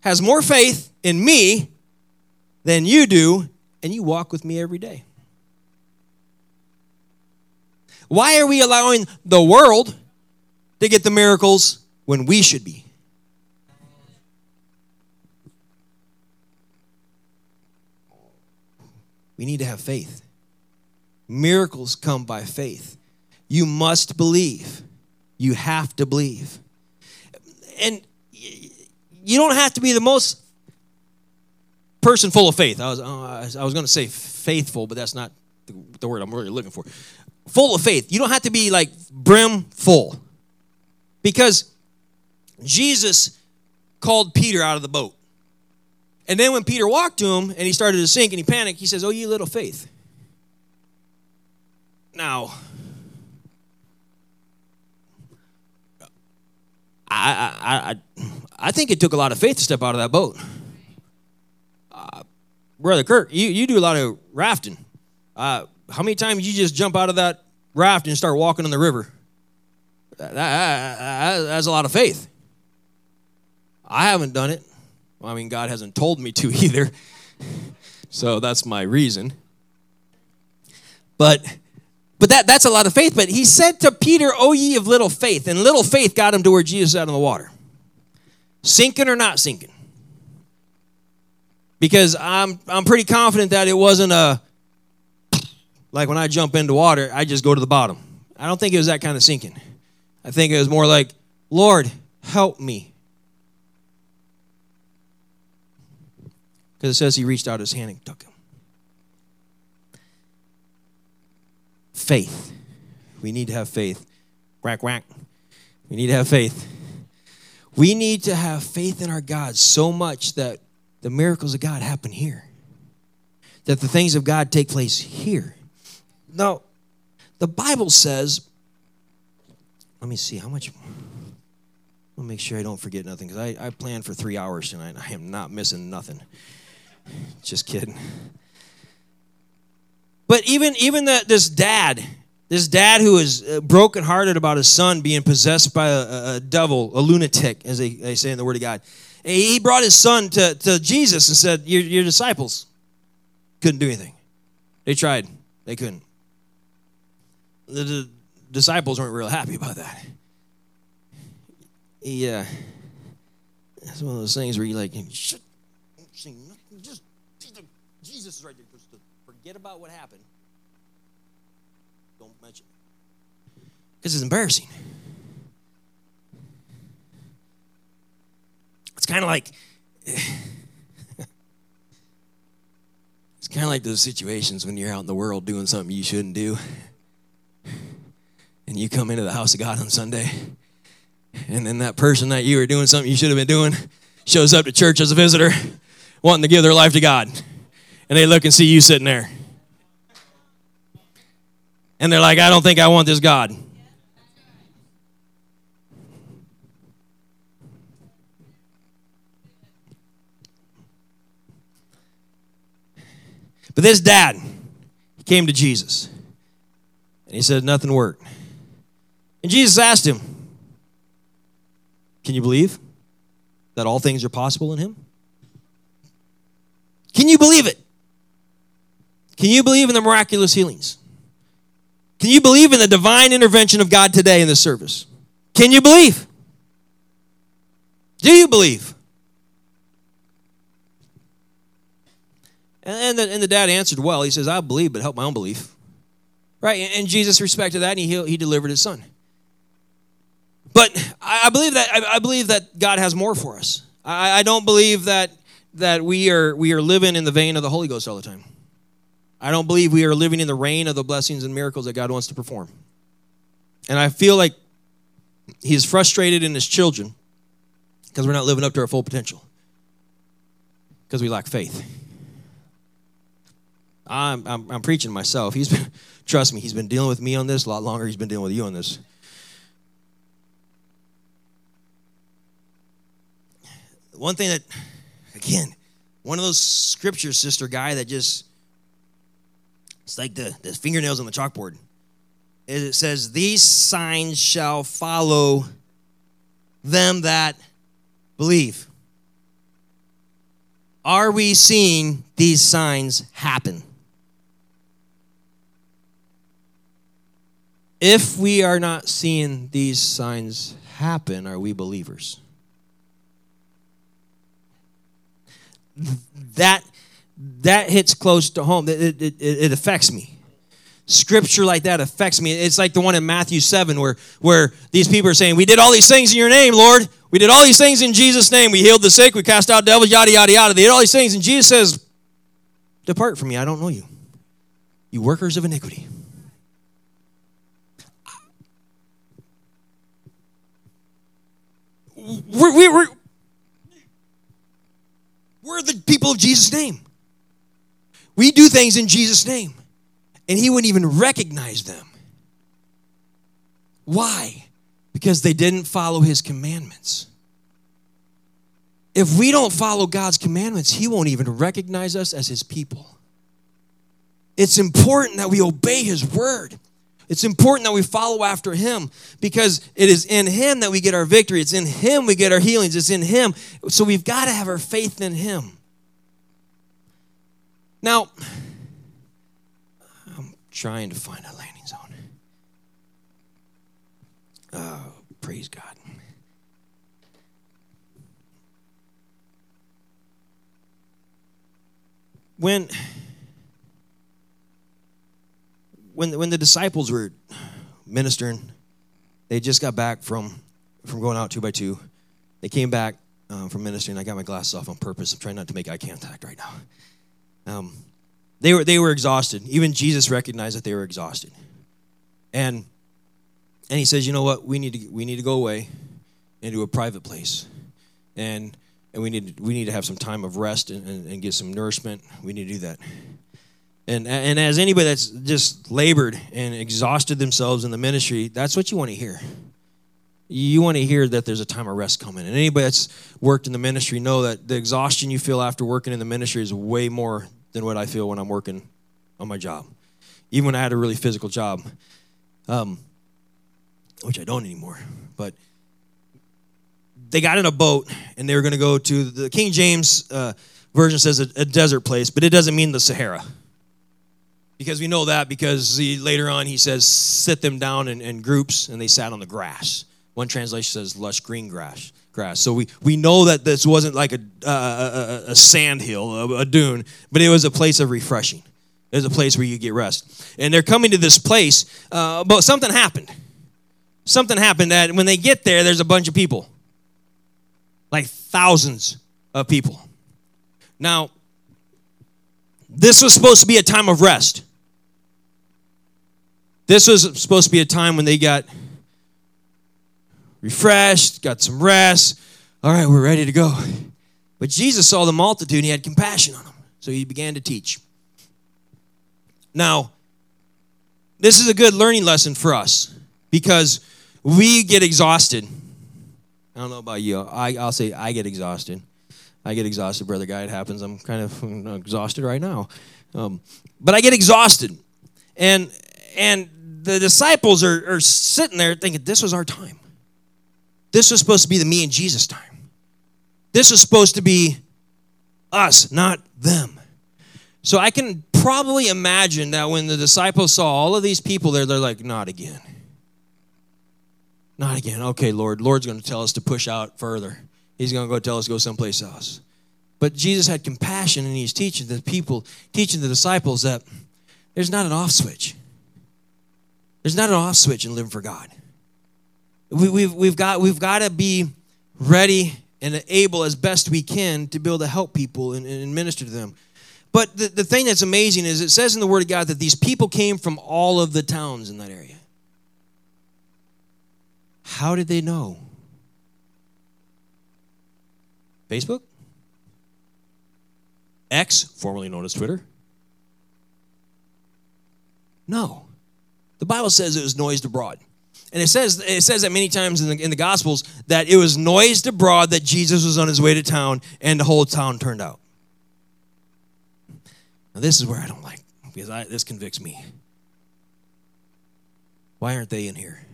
has more faith in me than you do, and you walk with me every day. Why are we allowing the world to get the miracles when we should be? We need to have faith. Miracles come by faith. You must believe. You have to believe. And you don't have to be the most person full of faith. I was, uh, I was going to say faithful, but that's not the, word I'm really looking for. Full of faith. You don't have to be like brim full. Because Jesus called Peter out of the boat. And then when Peter walked to him and he started to sink and he panicked, he says, Oh, ye little faith. Now, I, I, I, I think it took a lot of faith to step out of that boat. Uh, Brother Kirk, you, you do a lot of rafting. Uh, how many times you just jump out of that raft and start walking in the river? That, that, that, that's a lot of faith. I haven't done it. Well, I mean, God hasn't told me to either. so that's my reason. But but that, that's a lot of faith. But he said to Peter, O ye of little faith. And little faith got him to where Jesus out in the water. Sinking or not sinking? Because I'm I'm pretty confident that it wasn't a like when I jump into water, I just go to the bottom. I don't think it was that kind of sinking. I think it was more like, Lord, help me. Because it says he reached out his hand and took him. Faith. We need to have faith. Whack, whack. We need to have faith. We need to have faith in our God so much that the miracles of God happen here, that the things of God take place here. Now, the Bible says, let me see how much. I'll make sure I don't forget nothing because I, I planned for three hours tonight. I am not missing nothing. Just kidding. But even even the, this dad, this dad who is uh, brokenhearted about his son being possessed by a, a devil, a lunatic, as they, they say in the Word of God, he brought his son to, to Jesus and said, your, your disciples couldn't do anything. They tried, they couldn't. The, the disciples weren't real happy about that. Yeah, uh, it's one of those things where you're like, shut, just Jesus is right there. Forget about what happened. Don't mention it. Because it's embarrassing. It's kind of like it's kind of like those situations when you're out in the world doing something you shouldn't do and you come into the house of god on sunday and then that person that you were doing something you should have been doing shows up to church as a visitor wanting to give their life to god and they look and see you sitting there and they're like i don't think i want this god But this dad, he came to Jesus. And he said, Nothing worked. And Jesus asked him, Can you believe that all things are possible in him? Can you believe it? Can you believe in the miraculous healings? Can you believe in the divine intervention of God today in this service? Can you believe? Do you believe? And, the, and the dad answered well. He says, I believe, but help my own belief. Right? And, Jesus respected that, and he, he delivered his son. But I, believe that I, I, believe that God has more for us. I, I don't believe that that we are we are living in the vein of the Holy Ghost all the time. I don't believe we are living in the reign of the blessings and miracles that God wants to perform. And I feel like He's frustrated in His children because we're not living up to our full potential because we lack faith. I'm, I'm, I'm preaching myself. He's been, trust me, he's been dealing with me on this a lot longer. He's been dealing with you on this. One thing that, again, one of those scriptures, sister guy, that just, it's like the, the fingernails on the chalkboard. It says, These signs shall follow them that believe. Are we seeing these signs happen? If we are not seeing these signs happen, are we believers? That that hits close to home. It, it, it, affects me. Scripture like that affects me. It's like the one in Matthew 7 where, where these people are saying, We did all these things in your name, Lord. We did all these things in Jesus' name. We healed the sick. We cast out devils, yada, yada, yada. They did all these things. And Jesus says, Depart from me. I don't know you. You workers of iniquity. We're, we're, we're, we're the people of Jesus' name. We do things in Jesus' name, and He wouldn't even recognize them. Why? Because they didn't follow His commandments. If we don't follow God's commandments, He won't even recognize us as His people. It's important that we obey His word. It's important that we follow after him because it is in him that we get our victory. It's in him we get our healings. It's in him. So we've got to have our faith in him. Now, I'm trying to find a landing zone. Oh, praise God. When when when the disciples were ministering, they just got back from from going out two by two. They came back um, from ministering. I got my glasses off on purpose. I'm trying not to make eye contact right now. Um, they were they were exhausted. Even Jesus recognized that they were exhausted, and and he says, you know what? We need to we need to go away into a private place, and and we need we need to have some time of rest and, and, and get some nourishment. We need to do that. And, and as anybody that's just labored and exhausted themselves in the ministry, that's what you want to hear. You want to hear that there's a time of rest coming. And anybody that's worked in the ministry know that the exhaustion you feel after working in the ministry is way more than what I feel when I'm working on my job. Even when I had a really physical job, um, which I don't anymore. But they got in a boat and they were going to go to the King James uh, version says a, a desert place, but it doesn't mean the Sahara because we know that because he, later on he says sit them down in, in, groups and they sat on the grass one translation says lush green grass grass. So we, we know that this wasn't like a, a, a, a sand hill a, a dune but it was a place of refreshing. It was a place where you get rest. And they're coming to this place uh, but something happened. Something happened that when they get there there's a bunch of people. Like thousands of people. Now, this was supposed to be a time of rest. This was supposed to be a time when they got refreshed, got some rest. All right, we're ready to go. But Jesus saw the multitude and he had compassion on them. So he began to teach. Now, this is a good learning lesson for us because we get exhausted. I don't know about you. I, I'll say I get exhausted. I get exhausted, brother guy. It happens. I'm kind of exhausted right now. Um, but I get exhausted. And and the disciples are, are sitting there thinking, this was our time. This was supposed to be the me and Jesus time. This was supposed to be us, not them. So I can probably imagine that when the disciples saw all of these people there, they're like, not again. Not again. Okay, Lord. Lord's going to tell us to push out further. He's going to go tell us to go someplace else. But Jesus had compassion and he's teaching the people, teaching the disciples that there's not an off switch. There's not an off switch in living for God. We, we've, we've got, we've got to be ready and able as best we can to be able to help people and, and minister to them. But the, the thing that's amazing is it says in the Word of God that these people came from all of the towns in that area. How did they know? Facebook? X, formerly known as Twitter? No. The Bible says it was noised abroad. And it says, it says that many times in the, in the Gospels that it was noised abroad that Jesus was on his way to town and the whole town turned out. Now, this is where I don't like because I, this convicts me. Why aren't they in here?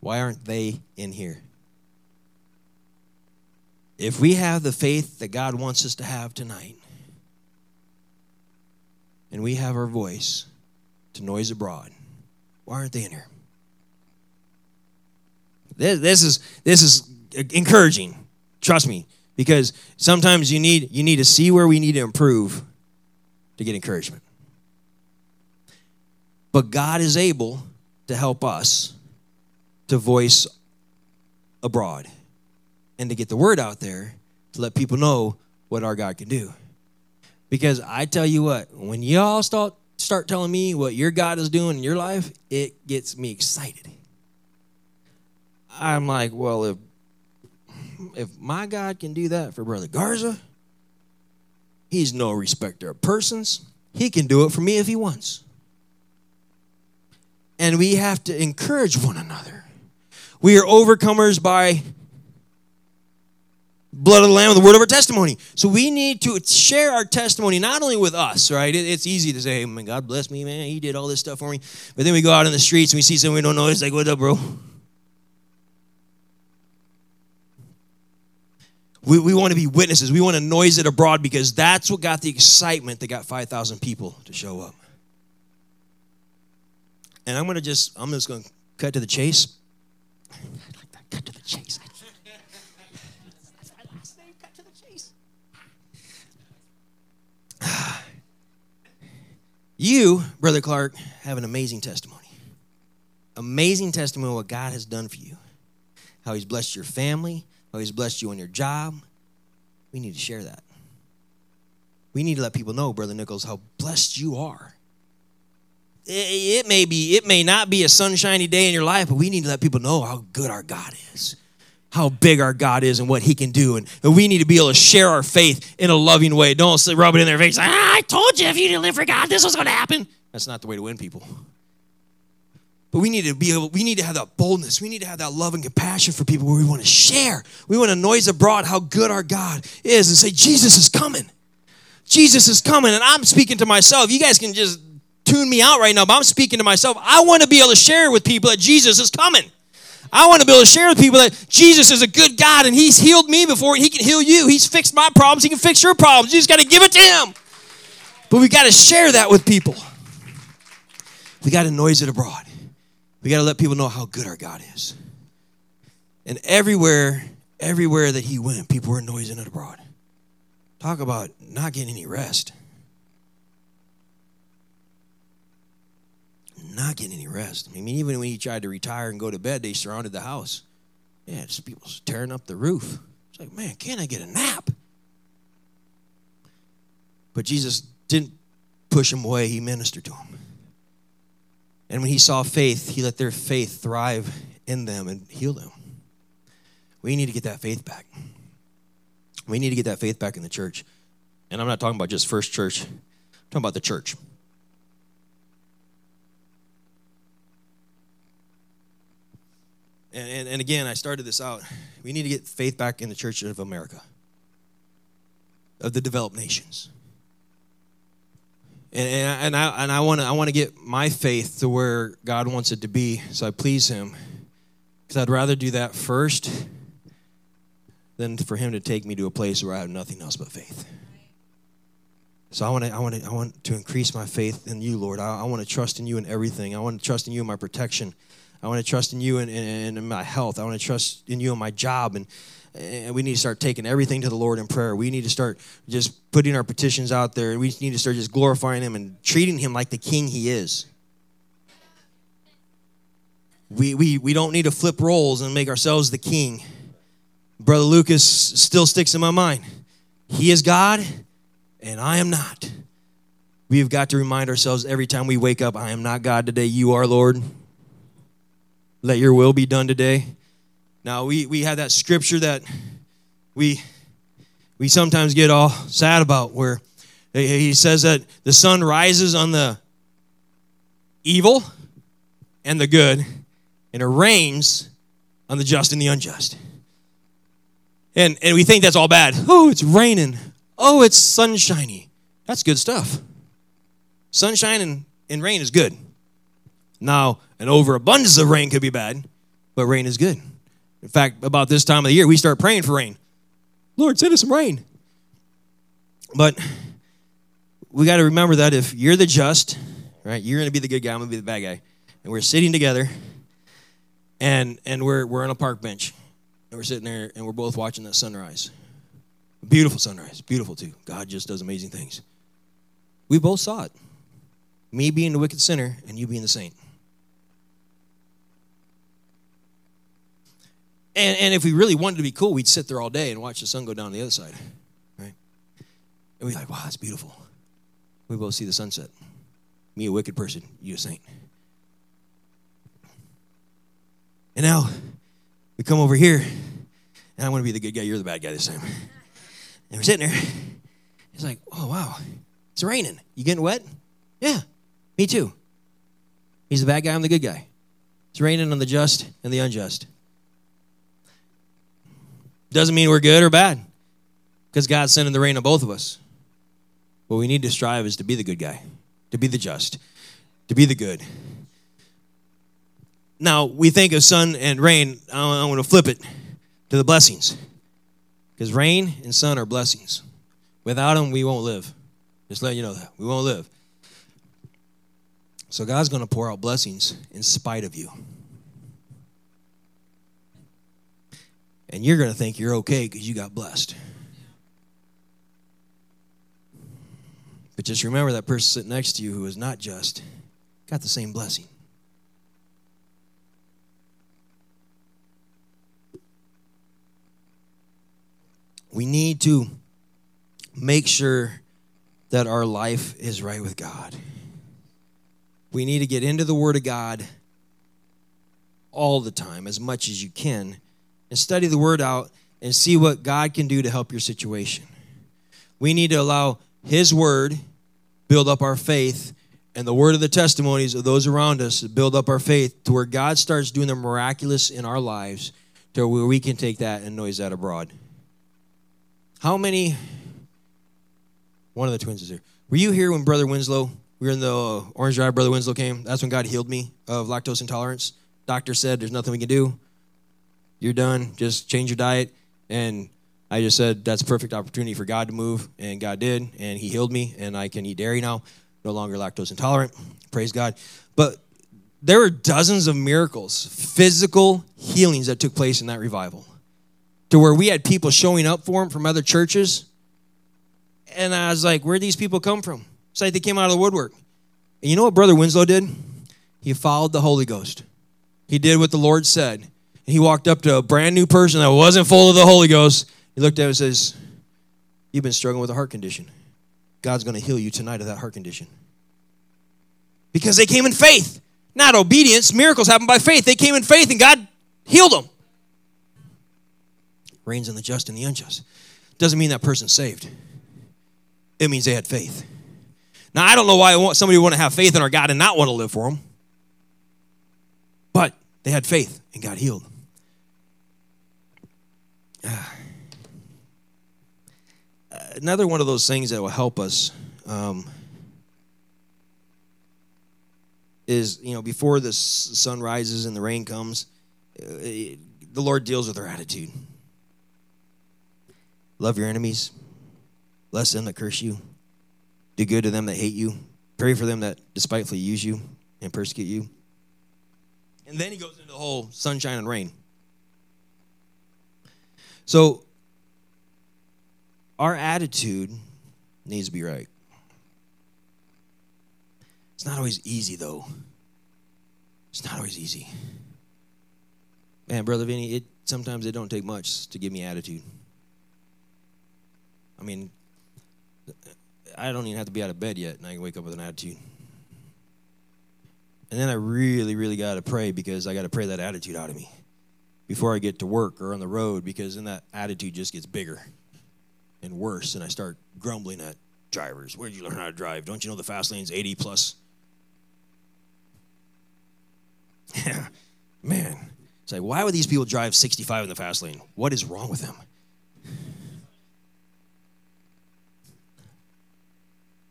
Why aren't they in here? If we have the faith that God wants us to have tonight, and we have our voice to noise abroad. Why aren't they in here? This, this is this is encouraging. Trust me, because sometimes you need you need to see where we need to improve to get encouragement. But God is able to help us to voice abroad and to get the word out there to let people know what our God can do. Because I tell you what, when y'all start start telling me what your God is doing in your life, it gets me excited. I'm like, well, if if my God can do that for Brother Garza, he's no respecter of persons. He can do it for me if he wants. And we have to encourage one another. We are overcomers by blood of the lamb the word of our testimony. So we need to share our testimony not only with us right? It's easy to say hey, man god bless me man. He did all this stuff for me. But then we go out in the streets and we see someone we don't know. It's like what up bro? We, we want to be witnesses. We want to noise it abroad because that's what got the excitement that got 5000 people to show up. And i'm going to just i'm just going to cut to the chase. I like that cut to the chase You, Brother Clark, have an amazing testimony. Amazing testimony of what God has done for you. How He's blessed your family, how He's blessed you on your job. We need to share that. We need to let people know, Brother Nichols, how blessed you are. Eh, it, may be, it may not be a sunshiny day in your life, but we need to let people know how good our God is how big our God is and what He can do. And we need to be able to share our faith in a loving way. Don't rub it in their face. Ah, I told you if you didn't live for God, this was going to happen. That's not the way to win people. But we need to be able, we need to have that boldness. We need to have that love and compassion for people where we want to share. We want to noise abroad how good our God is and say, Jesus is coming. Jesus is coming. And I'm speaking to myself. You guys can just tune me out right now, but I'm speaking to myself. I want to be able to share with people that Jesus is coming. I want to be able to share with people that Jesus is a good God and He's healed me before He can heal you. He's fixed my problems. He can fix your problems. You just got to give it to Him. But we got to share that with people. We got to noise it abroad. We got to let people know how good our God is. And everywhere, everywhere that He went, people were noising it abroad. Talk about not getting any rest. Not getting any rest. I mean, even when he tried to retire and go to bed, they surrounded the house. Yeah, just people tearing up the roof. It's like, man, can't I get a nap? But Jesus didn't push him away, he ministered to him. And when he saw faith, he let their faith thrive in them and heal them. We need to get that faith back. We need to get that faith back in the church. And I'm not talking about just First Church, I'm talking about the church. And, and, and, again, I started this out. We need to get faith back in the Church of America, of the developed nations. And, and, and I, and I want to I wanna get my faith to where God wants it to be so I please Him. Because I'd rather do that first than for Him to take me to a place where I have nothing else but faith. So I want to I want I want to increase my faith in you, Lord. I, I want to trust in you in everything. I want to trust in you in my protection. I want to trust in you in, in, my health. I want to trust in you in my job. And, and we need to start taking everything to the Lord in prayer. We need to start just putting our petitions out there. We need to start just glorifying Him and treating Him like the King He is. We, we, we don't need to flip roles and make ourselves the king. Brother Lucas still sticks in my mind. He is God, and I am not. We've got to remind ourselves every time we wake up I am not God today, you are Lord. Let your will be done today. Now we, we have that scripture that we we sometimes get all sad about where he says that the sun rises on the evil and the good, and it rains on the just and the unjust. And and we think that's all bad. Oh, it's raining. Oh, it's sunshiny. That's good stuff. Sunshine and, and rain is good. Now, an overabundance of rain could be bad, but rain is good. In fact, about this time of the year, we start praying for rain. Lord, send us some rain. But we got to remember that if you're the just, right, you're going to be the good guy, I'm going to be the bad guy. And we're sitting together and and we're we're on a park bench. And we're sitting there and we're both watching that sunrise. Beautiful sunrise, beautiful too. God just does amazing things. We both saw it. Me being the wicked sinner and you being the saint. And, and if we really wanted to be cool, we'd sit there all day and watch the sun go down the other side, right? And we'd be like, wow, that's beautiful. We both see the sunset. Me, a wicked person, you, a saint. And now we come over here, and I want to be the good guy, you're the bad guy this time. And we're sitting there. It's like, oh, wow, it's raining. You getting wet? Yeah, me too. He's the bad guy, I'm the good guy. It's raining on the just and the unjust. Doesn't mean we're good or bad because God's sending the rain on both of us. What we need to strive is to be the good guy, to be the just, to be the good. Now, we think of sun and rain, I want to flip it to the blessings because rain and sun are blessings. Without them, we won't live. Just let you know that. We won't live. So, God's going to pour out blessings in spite of you. And you're going to think you're okay because you got blessed. But just remember that person sitting next to you who is not just got the same blessing. We need to make sure that our life is right with God. We need to get into the Word of God all the time, as much as you can, and study the word out and see what God can do to help your situation. We need to allow his word build up our faith and the word of the testimonies of those around us to build up our faith to where God starts doing the miraculous in our lives to where we can take that and noise that abroad. How many one of the twins is here. Were you here when Brother Winslow, we were in the uh, Orange Drive, Brother Winslow came? That's when God healed me of lactose intolerance. Doctor said there's nothing we can do you're done. Just change your diet. And I just said, that's a perfect opportunity for God to move. And God did. And He healed me. And I can eat dairy now. No longer lactose intolerant. Praise God. But there were dozens of miracles, physical healings that took place in that revival. To where we had people showing up for Him from other churches. And I was like, where these people come from? It's like they came out of the woodwork. And you know what Brother Winslow did? He followed the Holy Ghost. He did what the Lord said. And he walked up to a brand new person that wasn't full of the Holy Ghost. He looked at him and says, You've been struggling with a heart condition. God's going to heal you tonight of that heart condition. Because they came in faith, not obedience. Miracles happen by faith. They came in faith and God healed them. Rains on the just and the unjust. Doesn't mean that person's saved. It means they had faith. Now, I don't know why somebody would want to have faith in our God and not want to live for Him. But they had faith and got healed. Another one of those things that will help us um, is, you know, before the sun rises and the rain comes, uh, the Lord deals with our attitude. Love your enemies, bless them that curse you, do good to them that hate you, pray for them that despitefully use you and persecute you. And then he goes into the whole sunshine and rain. So, our attitude needs to be right. It's not always easy, though. It's not always easy. Man, brother Vinny, it sometimes it don't take much to give me attitude. I mean, I don't even have to be out of bed yet, and I can wake up with an attitude. And then I really, really got to pray because I got to pray that attitude out of me before I get to work or on the road because then that attitude just gets bigger and worse. And I start grumbling at drivers. Where'd you learn how to drive? Don't you know the fast lane's 80 plus? Yeah, man. It's like, why would these people drive 65 in the fast lane? What is wrong with them?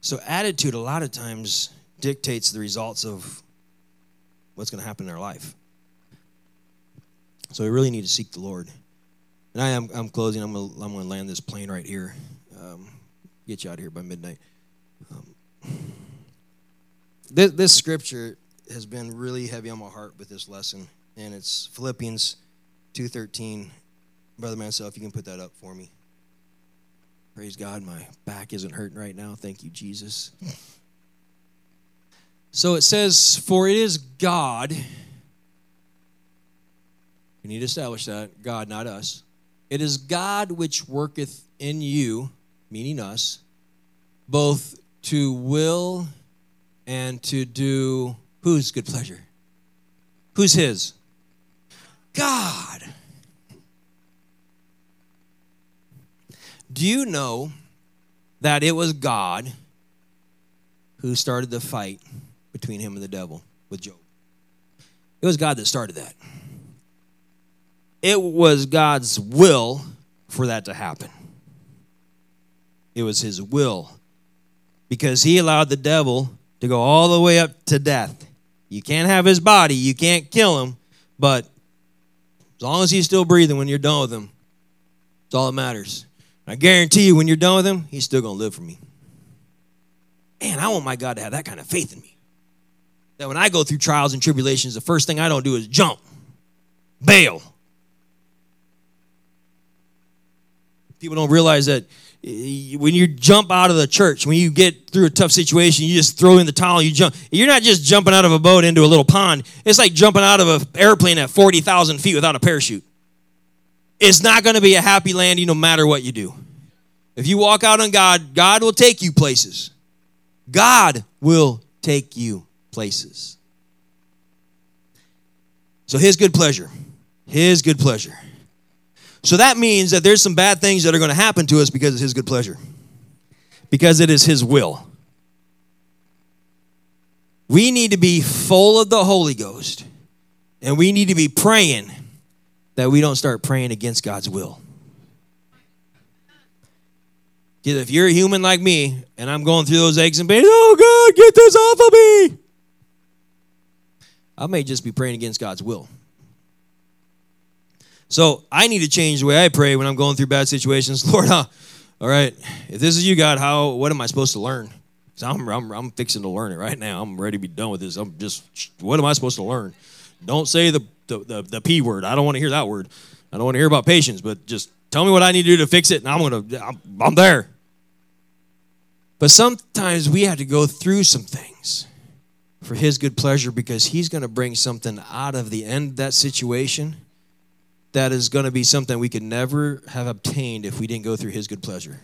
So, attitude, a lot of times, dictates the results of what's going to happen in our life. So we really need to seek the Lord. And I am I'm closing. I'm gonna, I'm to land this plane right here. Um, get you out of here by midnight. Um, this, this scripture has been really heavy on my heart with this lesson, and it's Philippians 2:13. Brother Mansell, if you can put that up for me. Praise God, my back isn't hurting right now. Thank you, Jesus. So it says, For it is God. We need to establish that. God, not us. It is God which worketh in you, meaning us, both to will and to do whose good pleasure? Who's his? God. Do you know that it was God who started the fight between him and the devil with Job. It was God that started that. It was God's will for that to happen. It was his will because he allowed the devil to go all the way up to death. You can't have his body, you can't kill him, but as long as he's still breathing when you're done with him, it's all that matters. I guarantee you, when you're done with him, he's still going to live for me. Man, I want my God to have that kind of faith in me that when I go through trials and tribulations, the first thing I don't do is jump, bail. People don't realize that eh, when you jump out of the church, when you get through a tough situation, you just throw in the towel, you jump. You're not just jumping out of a boat into a little pond. It's like jumping out of an airplane at 40,000 feet without a parachute. It's not going to be a happy landing no matter what you do. If you walk out on God, God will take you places. God will take you places. So his good pleasure. His good pleasure. So that means that there's some bad things that are going to happen to us because of his good pleasure. Because it is his will. We need to be full of the Holy Ghost. And we need to be praying that we don't start praying against God's will. Because if you're a human like me and I'm going through those aches and pains, oh God, get this off of me. I may just be praying against God's will. So I need to change the way I pray when I'm going through bad situations. Lord, huh, all right, if this is you, God, how what am I supposed to learn? Because I'm, I'm, I'm fixing to learn it right now. I'm ready to be done with this. I'm just, what am I supposed to learn? Don't say the, the, the, the P word. I don't want to hear that word. I don't want to hear about patience, but just tell me what I need to do to fix it, and I'm going to, I'm, I'm there. But sometimes we have to go through some things for His good pleasure because He's going to bring something out of the end of that situation that is going to be something we could never have obtained if we didn't go through His good pleasure.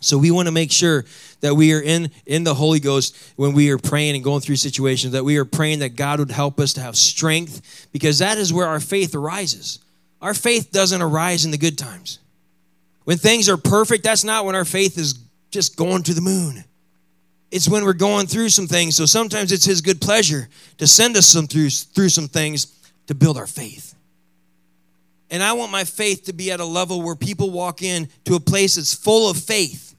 So we want to make sure that we are in in the Holy Ghost when we are praying and going through situations that we are praying that God would help us to have strength because that is where our faith arises. Our faith doesn't arise in the good times. When things are perfect, that's not when our faith is just going to the moon. It's when we're going through some things. So sometimes it's his good pleasure to send us some through through some things to build our faith. And I want my faith to be at a level where people walk in to a place that's full of faith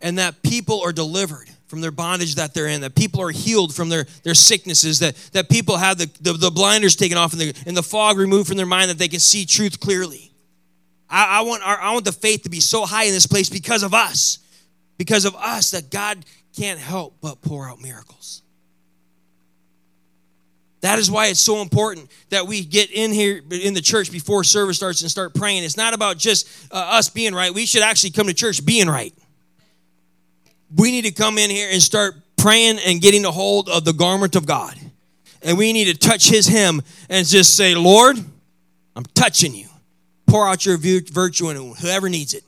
and that people are delivered from their bondage that they're in, that people are healed from their, their sicknesses, that, that people have the, the, the blinders taken off and the, and the fog removed from their mind that they can see truth clearly. I, I, want our, I want the faith to be so high in this place because of us, because of us, that God can't help but pour out miracles. That is why it's so important that we get in here in the church before service starts and start praying. It's not about just uh, us being right. We should actually come to church being right we need to come in here and start praying and getting a hold of the garment of God. And we need to touch his hem and just say, Lord, I'm touching you. Pour out your virtue on whoever needs it.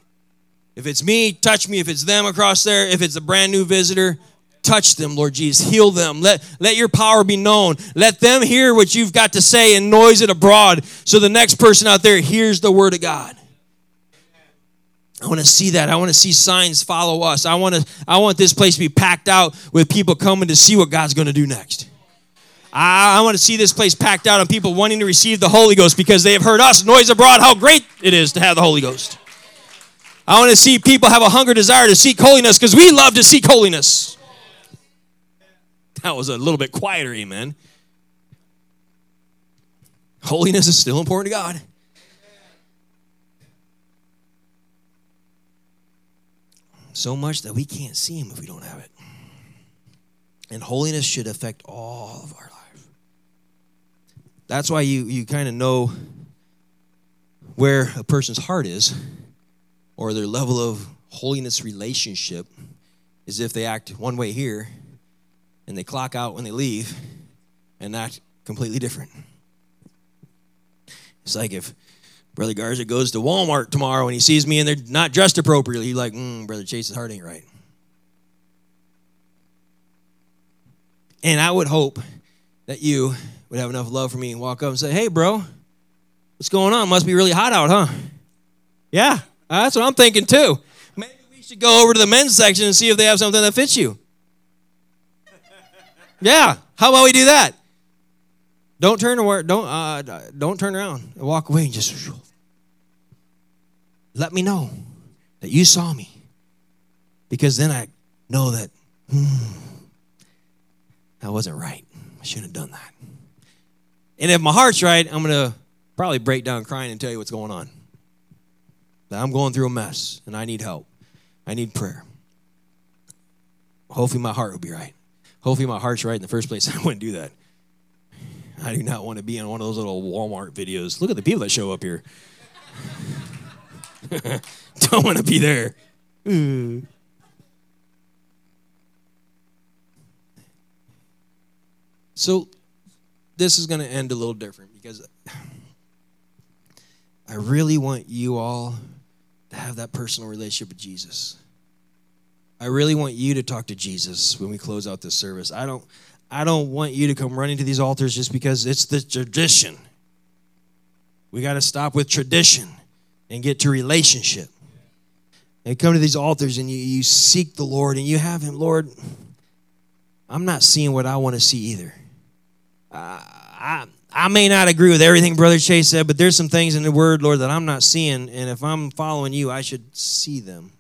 If it's me, touch me. If it's them across there, if it's a brand new visitor, touch them, Lord Jesus. Heal them. Let, let your power be known. Let them hear what you've got to say and noise it abroad so the next person out there hears the word of God. I want to see that. I want to see signs follow us. I want to I want this place to be packed out with people coming to see what God's going to do next. I, I want to see this place packed out and people wanting to receive the Holy Ghost because they have heard us noise abroad how great it is to have the Holy Ghost. I want to see people have a hunger desire to seek holiness because we love to seek holiness. That was a little bit quieter, amen. Holiness is still important to God. so much that we can't see him if we don't have it. And holiness should affect all of our life. That's why you, you kind of know where a person's heart is or their level of holiness relationship is if they act one way here and they clock out when they leave and act completely different. It's like if Brother Garza goes to Walmart tomorrow and he sees me and they're not dressed appropriately. He's like, mm, Brother Chase's heart ain't right. And I would hope that you would have enough love for me and walk up and say, Hey, bro, what's going on? Must be really hot out, huh? Yeah, that's what I'm thinking too. Maybe we should go over to the men's section and see if they have something that fits you. Yeah, how about we do that? Don't turn away. Don't uh, don't turn around and walk away and just let me know that you saw me, because then I know that hmm, I wasn't right. I shouldn't have done that. And if my heart's right, I'm gonna probably break down crying and tell you what's going on. That I'm going through a mess and I need help. I need prayer. Hopefully my heart will be right. Hopefully my heart's right in the first place. I wouldn't do that. I do not want to be in one of those little Walmart videos. Look at the people that show up here. Don't want to be there. So, this is going to end a little different because I really want you all to have that personal relationship with Jesus. I really want you to talk to Jesus when we close out this service. I don't I don't want you to come running to these altars just because it's the tradition. We got to stop with tradition and get to relationship. And come to these altars and you, you seek the Lord and you have Him, Lord, I'm not seeing what I want to see either. Uh, I, I may not agree with everything Brother Chase said, but there's some things in the Word, Lord, that I'm not seeing. And if I'm following you, I should see them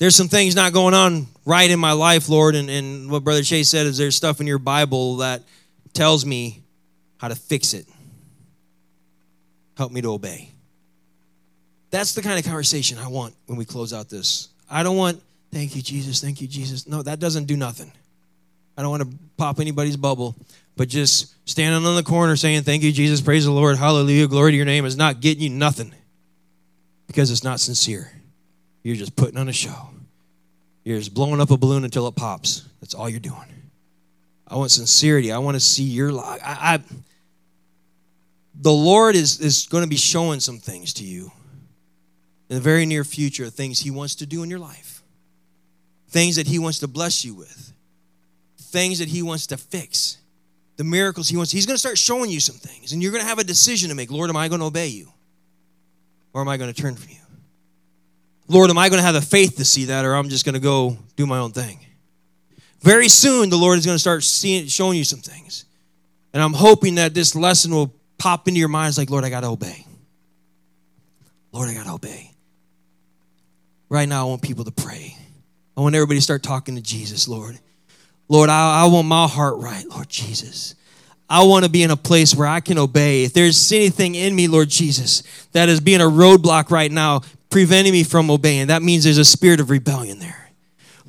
there's some things not going on right in my life, Lord. And, and what Brother Chase said is there's stuff in your Bible that tells me how to fix it. Help me to obey. That's the kind of conversation I want when we close out this. I don't want, thank you, Jesus, thank you, Jesus. No, that doesn't do nothing. I don't want to pop anybody's bubble, but just standing on the corner saying, thank you, Jesus, praise the Lord, hallelujah, glory to your name is not getting you nothing because it's not sincere. You're just putting on a show. You're just blowing up a balloon until it pops. That's all you're doing. I want sincerity. I want to see your life. I, I, the Lord is, is going to be showing some things to you in the very near future, things He wants to do in your life, things that He wants to bless you with, things that He wants to fix, the miracles He wants. He's going to start showing you some things, and you're going to have a decision to make. Lord, am I going to obey you? Or am I going to turn from you? Lord, am I going to have the faith to see that, or I'm just going to go do my own thing? Very soon, the Lord is going to start seeing, showing you some things. And I'm hoping that this lesson will pop into your minds like, Lord, I got to obey. Lord, I got to obey. Right now, I want people to pray. I want everybody to start talking to Jesus, Lord. Lord, I, I want my heart right, Lord Jesus. I want to be in a place where I can obey. If there's anything in me, Lord Jesus, that is being a roadblock right now, preventing me from obeying, that means there's a spirit of rebellion there.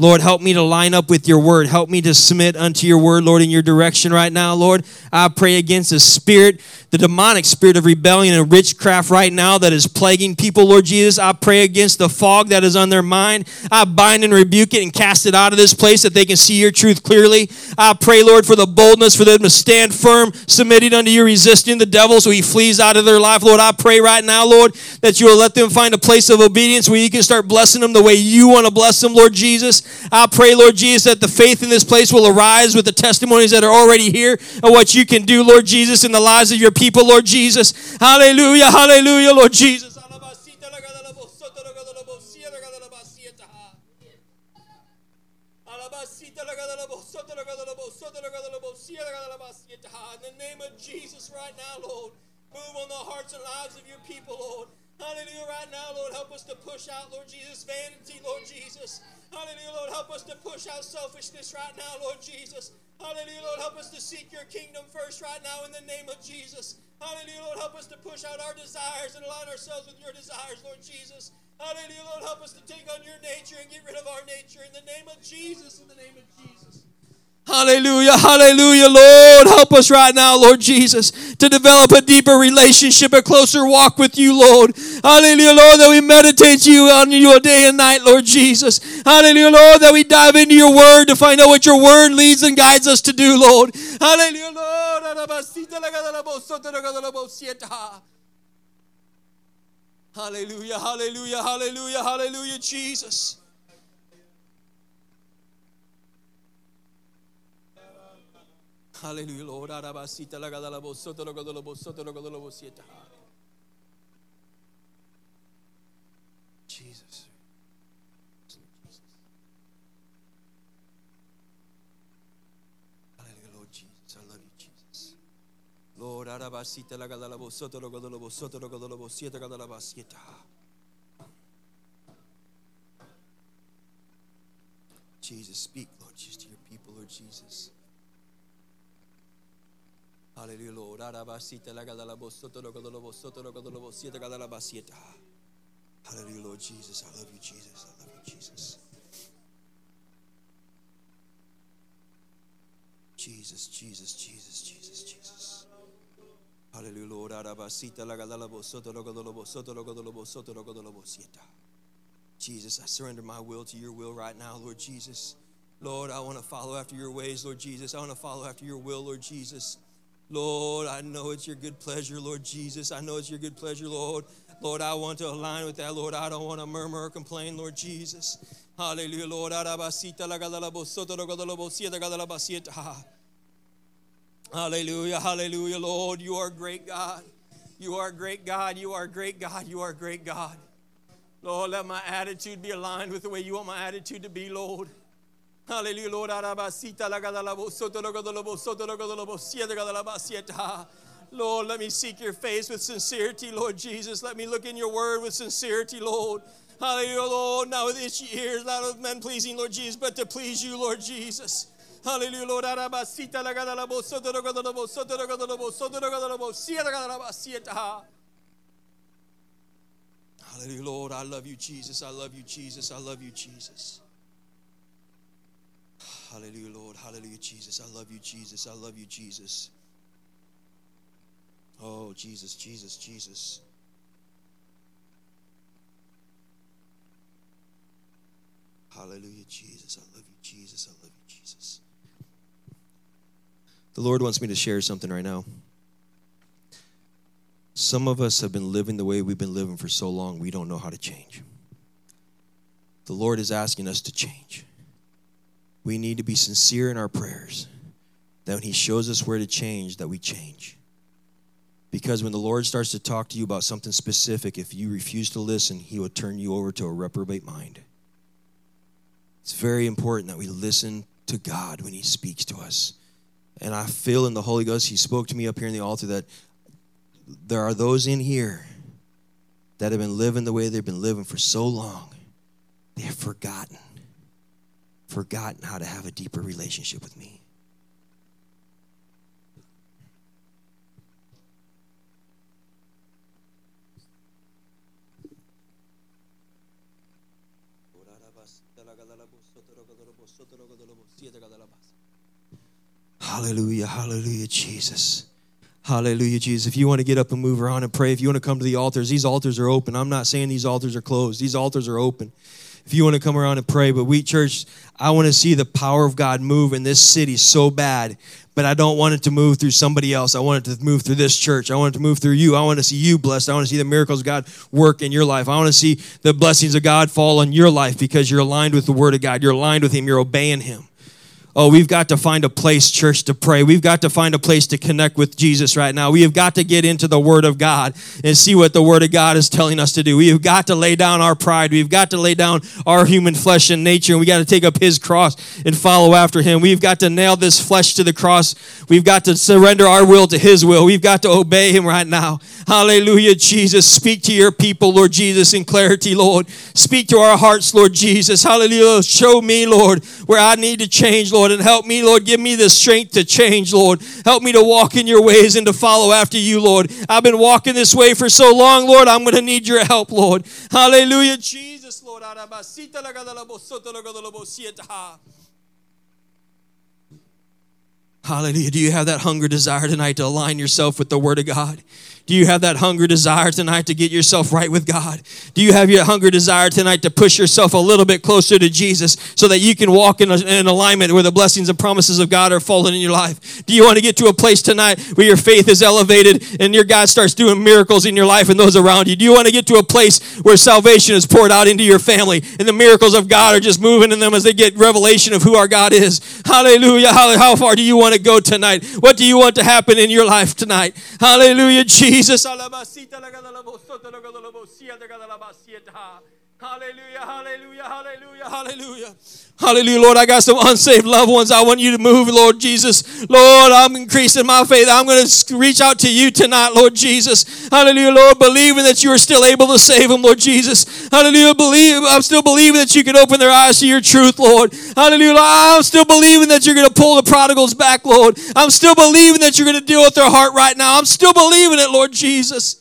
Lord, help me to line up with your word. Help me to submit unto your word, Lord, in your direction right now, Lord. I pray against the spirit, the demonic spirit of rebellion and witchcraft right now that is plaguing people, Lord Jesus. I pray against the fog that is on their mind. I bind and rebuke it and cast it out of this place that they can see your truth clearly. I pray, Lord, for the boldness for them to stand firm, submitting unto you, resisting the devil so he flees out of their life. Lord, I pray right now, Lord, that you will let them find a place of obedience where you can start blessing them the way you want to bless them, Lord Jesus. I pray, Lord Jesus, that the faith in this place will arise with the testimonies that are already here of what you can do, Lord Jesus, in the lives of your people, Lord Jesus. Hallelujah, hallelujah, Lord Jesus. In the name of Jesus, right now, Lord, move on the hearts and lives of your people, Lord. Hallelujah, right now, Lord, help us to push out, Lord Jesus, vanity, Lord Jesus. Hallelujah, Lord, help us to push out selfishness right now, Lord Jesus. Hallelujah, Lord, help us to seek your kingdom first right now in the name of Jesus. Hallelujah, Lord, help us to push out our desires and align ourselves with your desires, Lord Jesus. Hallelujah, Lord, help us to take on your nature and get rid of our nature in the name of Jesus, in the name of Jesus. Hallelujah, hallelujah, Lord. Help us right now, Lord Jesus, to develop a deeper relationship, a closer walk with you, Lord. Hallelujah, Lord, that we meditate you on you day and night, Lord Jesus. Hallelujah, Lord, that we dive into your word to find out what your word leads and guides us to do, Lord. Hallelujah, Lord. Hallelujah, hallelujah, hallelujah, hallelujah, Jesus. Hallelujah, Lord. Jesus. Hallelujah, Lord Jesus. I love you, Jesus. Lord, arabasita la gadala bosoto lo gadala bosoto lo gadala bosieta gadala basieta. Jesus, speak, Lord, just to your people, Lord Jesus. Hallelujah, Lord. Arabasita la gadala bosoto lo gadala bosoto lo gadala bosieta gadala basieta. Hallelujah, Lord Jesus. I love you, Jesus. I love you, Jesus. Jesus, Jesus, Jesus, Jesus, Jesus. Hallelujah, Lord. Jesus, I surrender my will to your will right now, Lord Jesus. Lord, I want to follow after your ways, Lord Jesus. I want to follow after your will, Lord Jesus. Lord, I know it's your good pleasure, Lord Jesus. I know it's your good pleasure, Lord. Lord, I want to align with that, Lord. I don't want to murmur or complain, Lord Jesus. Hallelujah, Lord. Hallelujah, hallelujah, Lord. You are great God. You are great God. You are great God. You are great God. Lord, let my attitude be aligned with the way you want my attitude to be, Lord. Hallelujah, Lord. Lord, let me seek your face with sincerity, Lord Jesus. Let me look in your word with sincerity, Lord. Hallelujah, Lord. Not with itchy ears, not with men pleasing, Lord Jesus, but to please you, Lord Jesus. Hallelujah, Lord. Hallelujah, Lord. I love you, Jesus. I love you, Jesus. I love you, Jesus. Hallelujah, Lord. Hallelujah, Jesus. I love you, Jesus. I love you, Jesus. Oh, Jesus, Jesus, Jesus. Hallelujah, Jesus. I love you, Jesus. I love you, Jesus. The Lord wants me to share something right now. Some of us have been living the way we've been living for so long, we don't know how to change. The Lord is asking us to change. We need to be sincere in our prayers that when He shows us where to change, that we change. Because when the Lord starts to talk to you about something specific, if you refuse to listen, He will turn you over to a reprobate mind. It's very important that we listen to God when He speaks to us. And I feel in the Holy Ghost, He spoke to me up here in the altar that there are those in here that have been living the way they've been living for so long, they have forgotten, forgotten how to have a deeper relationship with me. Hallelujah, hallelujah, Jesus. Hallelujah, Jesus. If you want to get up and move around and pray, if you want to come to the altars, these altars are open. I'm not saying these altars are closed, these altars are open. If you want to come around and pray, but we, church, I want to see the power of God move in this city so bad, but I don't want it to move through somebody else. I want it to move through this church. I want it to move through you. I want to see you blessed. I want to see the miracles of God work in your life. I want to see the blessings of God fall on your life because you're aligned with the Word of God. You're aligned with Him. You're obeying Him. Oh, we've got to find a place, church, to pray. We've got to find a place to connect with Jesus right now. We have got to get into the Word of God and see what the Word of God is telling us to do. We have got to lay down our pride. We've got to lay down our human flesh and nature, and we got to take up His cross and follow after Him. We've got to nail this flesh to the cross. We've got to surrender our will to His will. We've got to obey Him right now. Hallelujah, Jesus. Speak to your people, Lord Jesus, in clarity, Lord. Speak to our hearts, Lord Jesus. Hallelujah. Show me, Lord, where I need to change, Lord, and help me, Lord. Give me the strength to change, Lord. Help me to walk in your ways and to follow after you, Lord. I've been walking this way for so long, Lord. I'm going to need your help, Lord. Hallelujah, Jesus, Lord. Hallelujah. Do you have that hunger desire tonight to align yourself with the Word of God? Do you have that hunger desire tonight to get yourself right with God? Do you have your hunger desire tonight to push yourself a little bit closer to Jesus so that you can walk in, a, in alignment where the blessings and promises of God are falling in your life? Do you want to get to a place tonight where your faith is elevated and your God starts doing miracles in your life and those around you? Do you want to get to a place where salvation is poured out into your family and the miracles of God are just moving in them as they get revelation of who our God is? Hallelujah. How far do you want to go tonight? What do you want to happen in your life tonight? Hallelujah, Jesus. Jesus. Hallelujah, hallelujah, hallelujah, hallelujah. Hallelujah, Lord. I got some unsaved loved ones. I want you to move, Lord Jesus. Lord, I'm increasing my faith. I'm going to reach out to you tonight, Lord Jesus. Hallelujah, Lord. Believing that you are still able to save them, Lord Jesus. Hallelujah. Believe, I'm still believing that you can open their eyes to your truth, Lord. Hallelujah. I'm still believing that you're going to pull the prodigals back, Lord. I'm still believing that you're going to deal with their heart right now. I'm still believing it, Lord Jesus.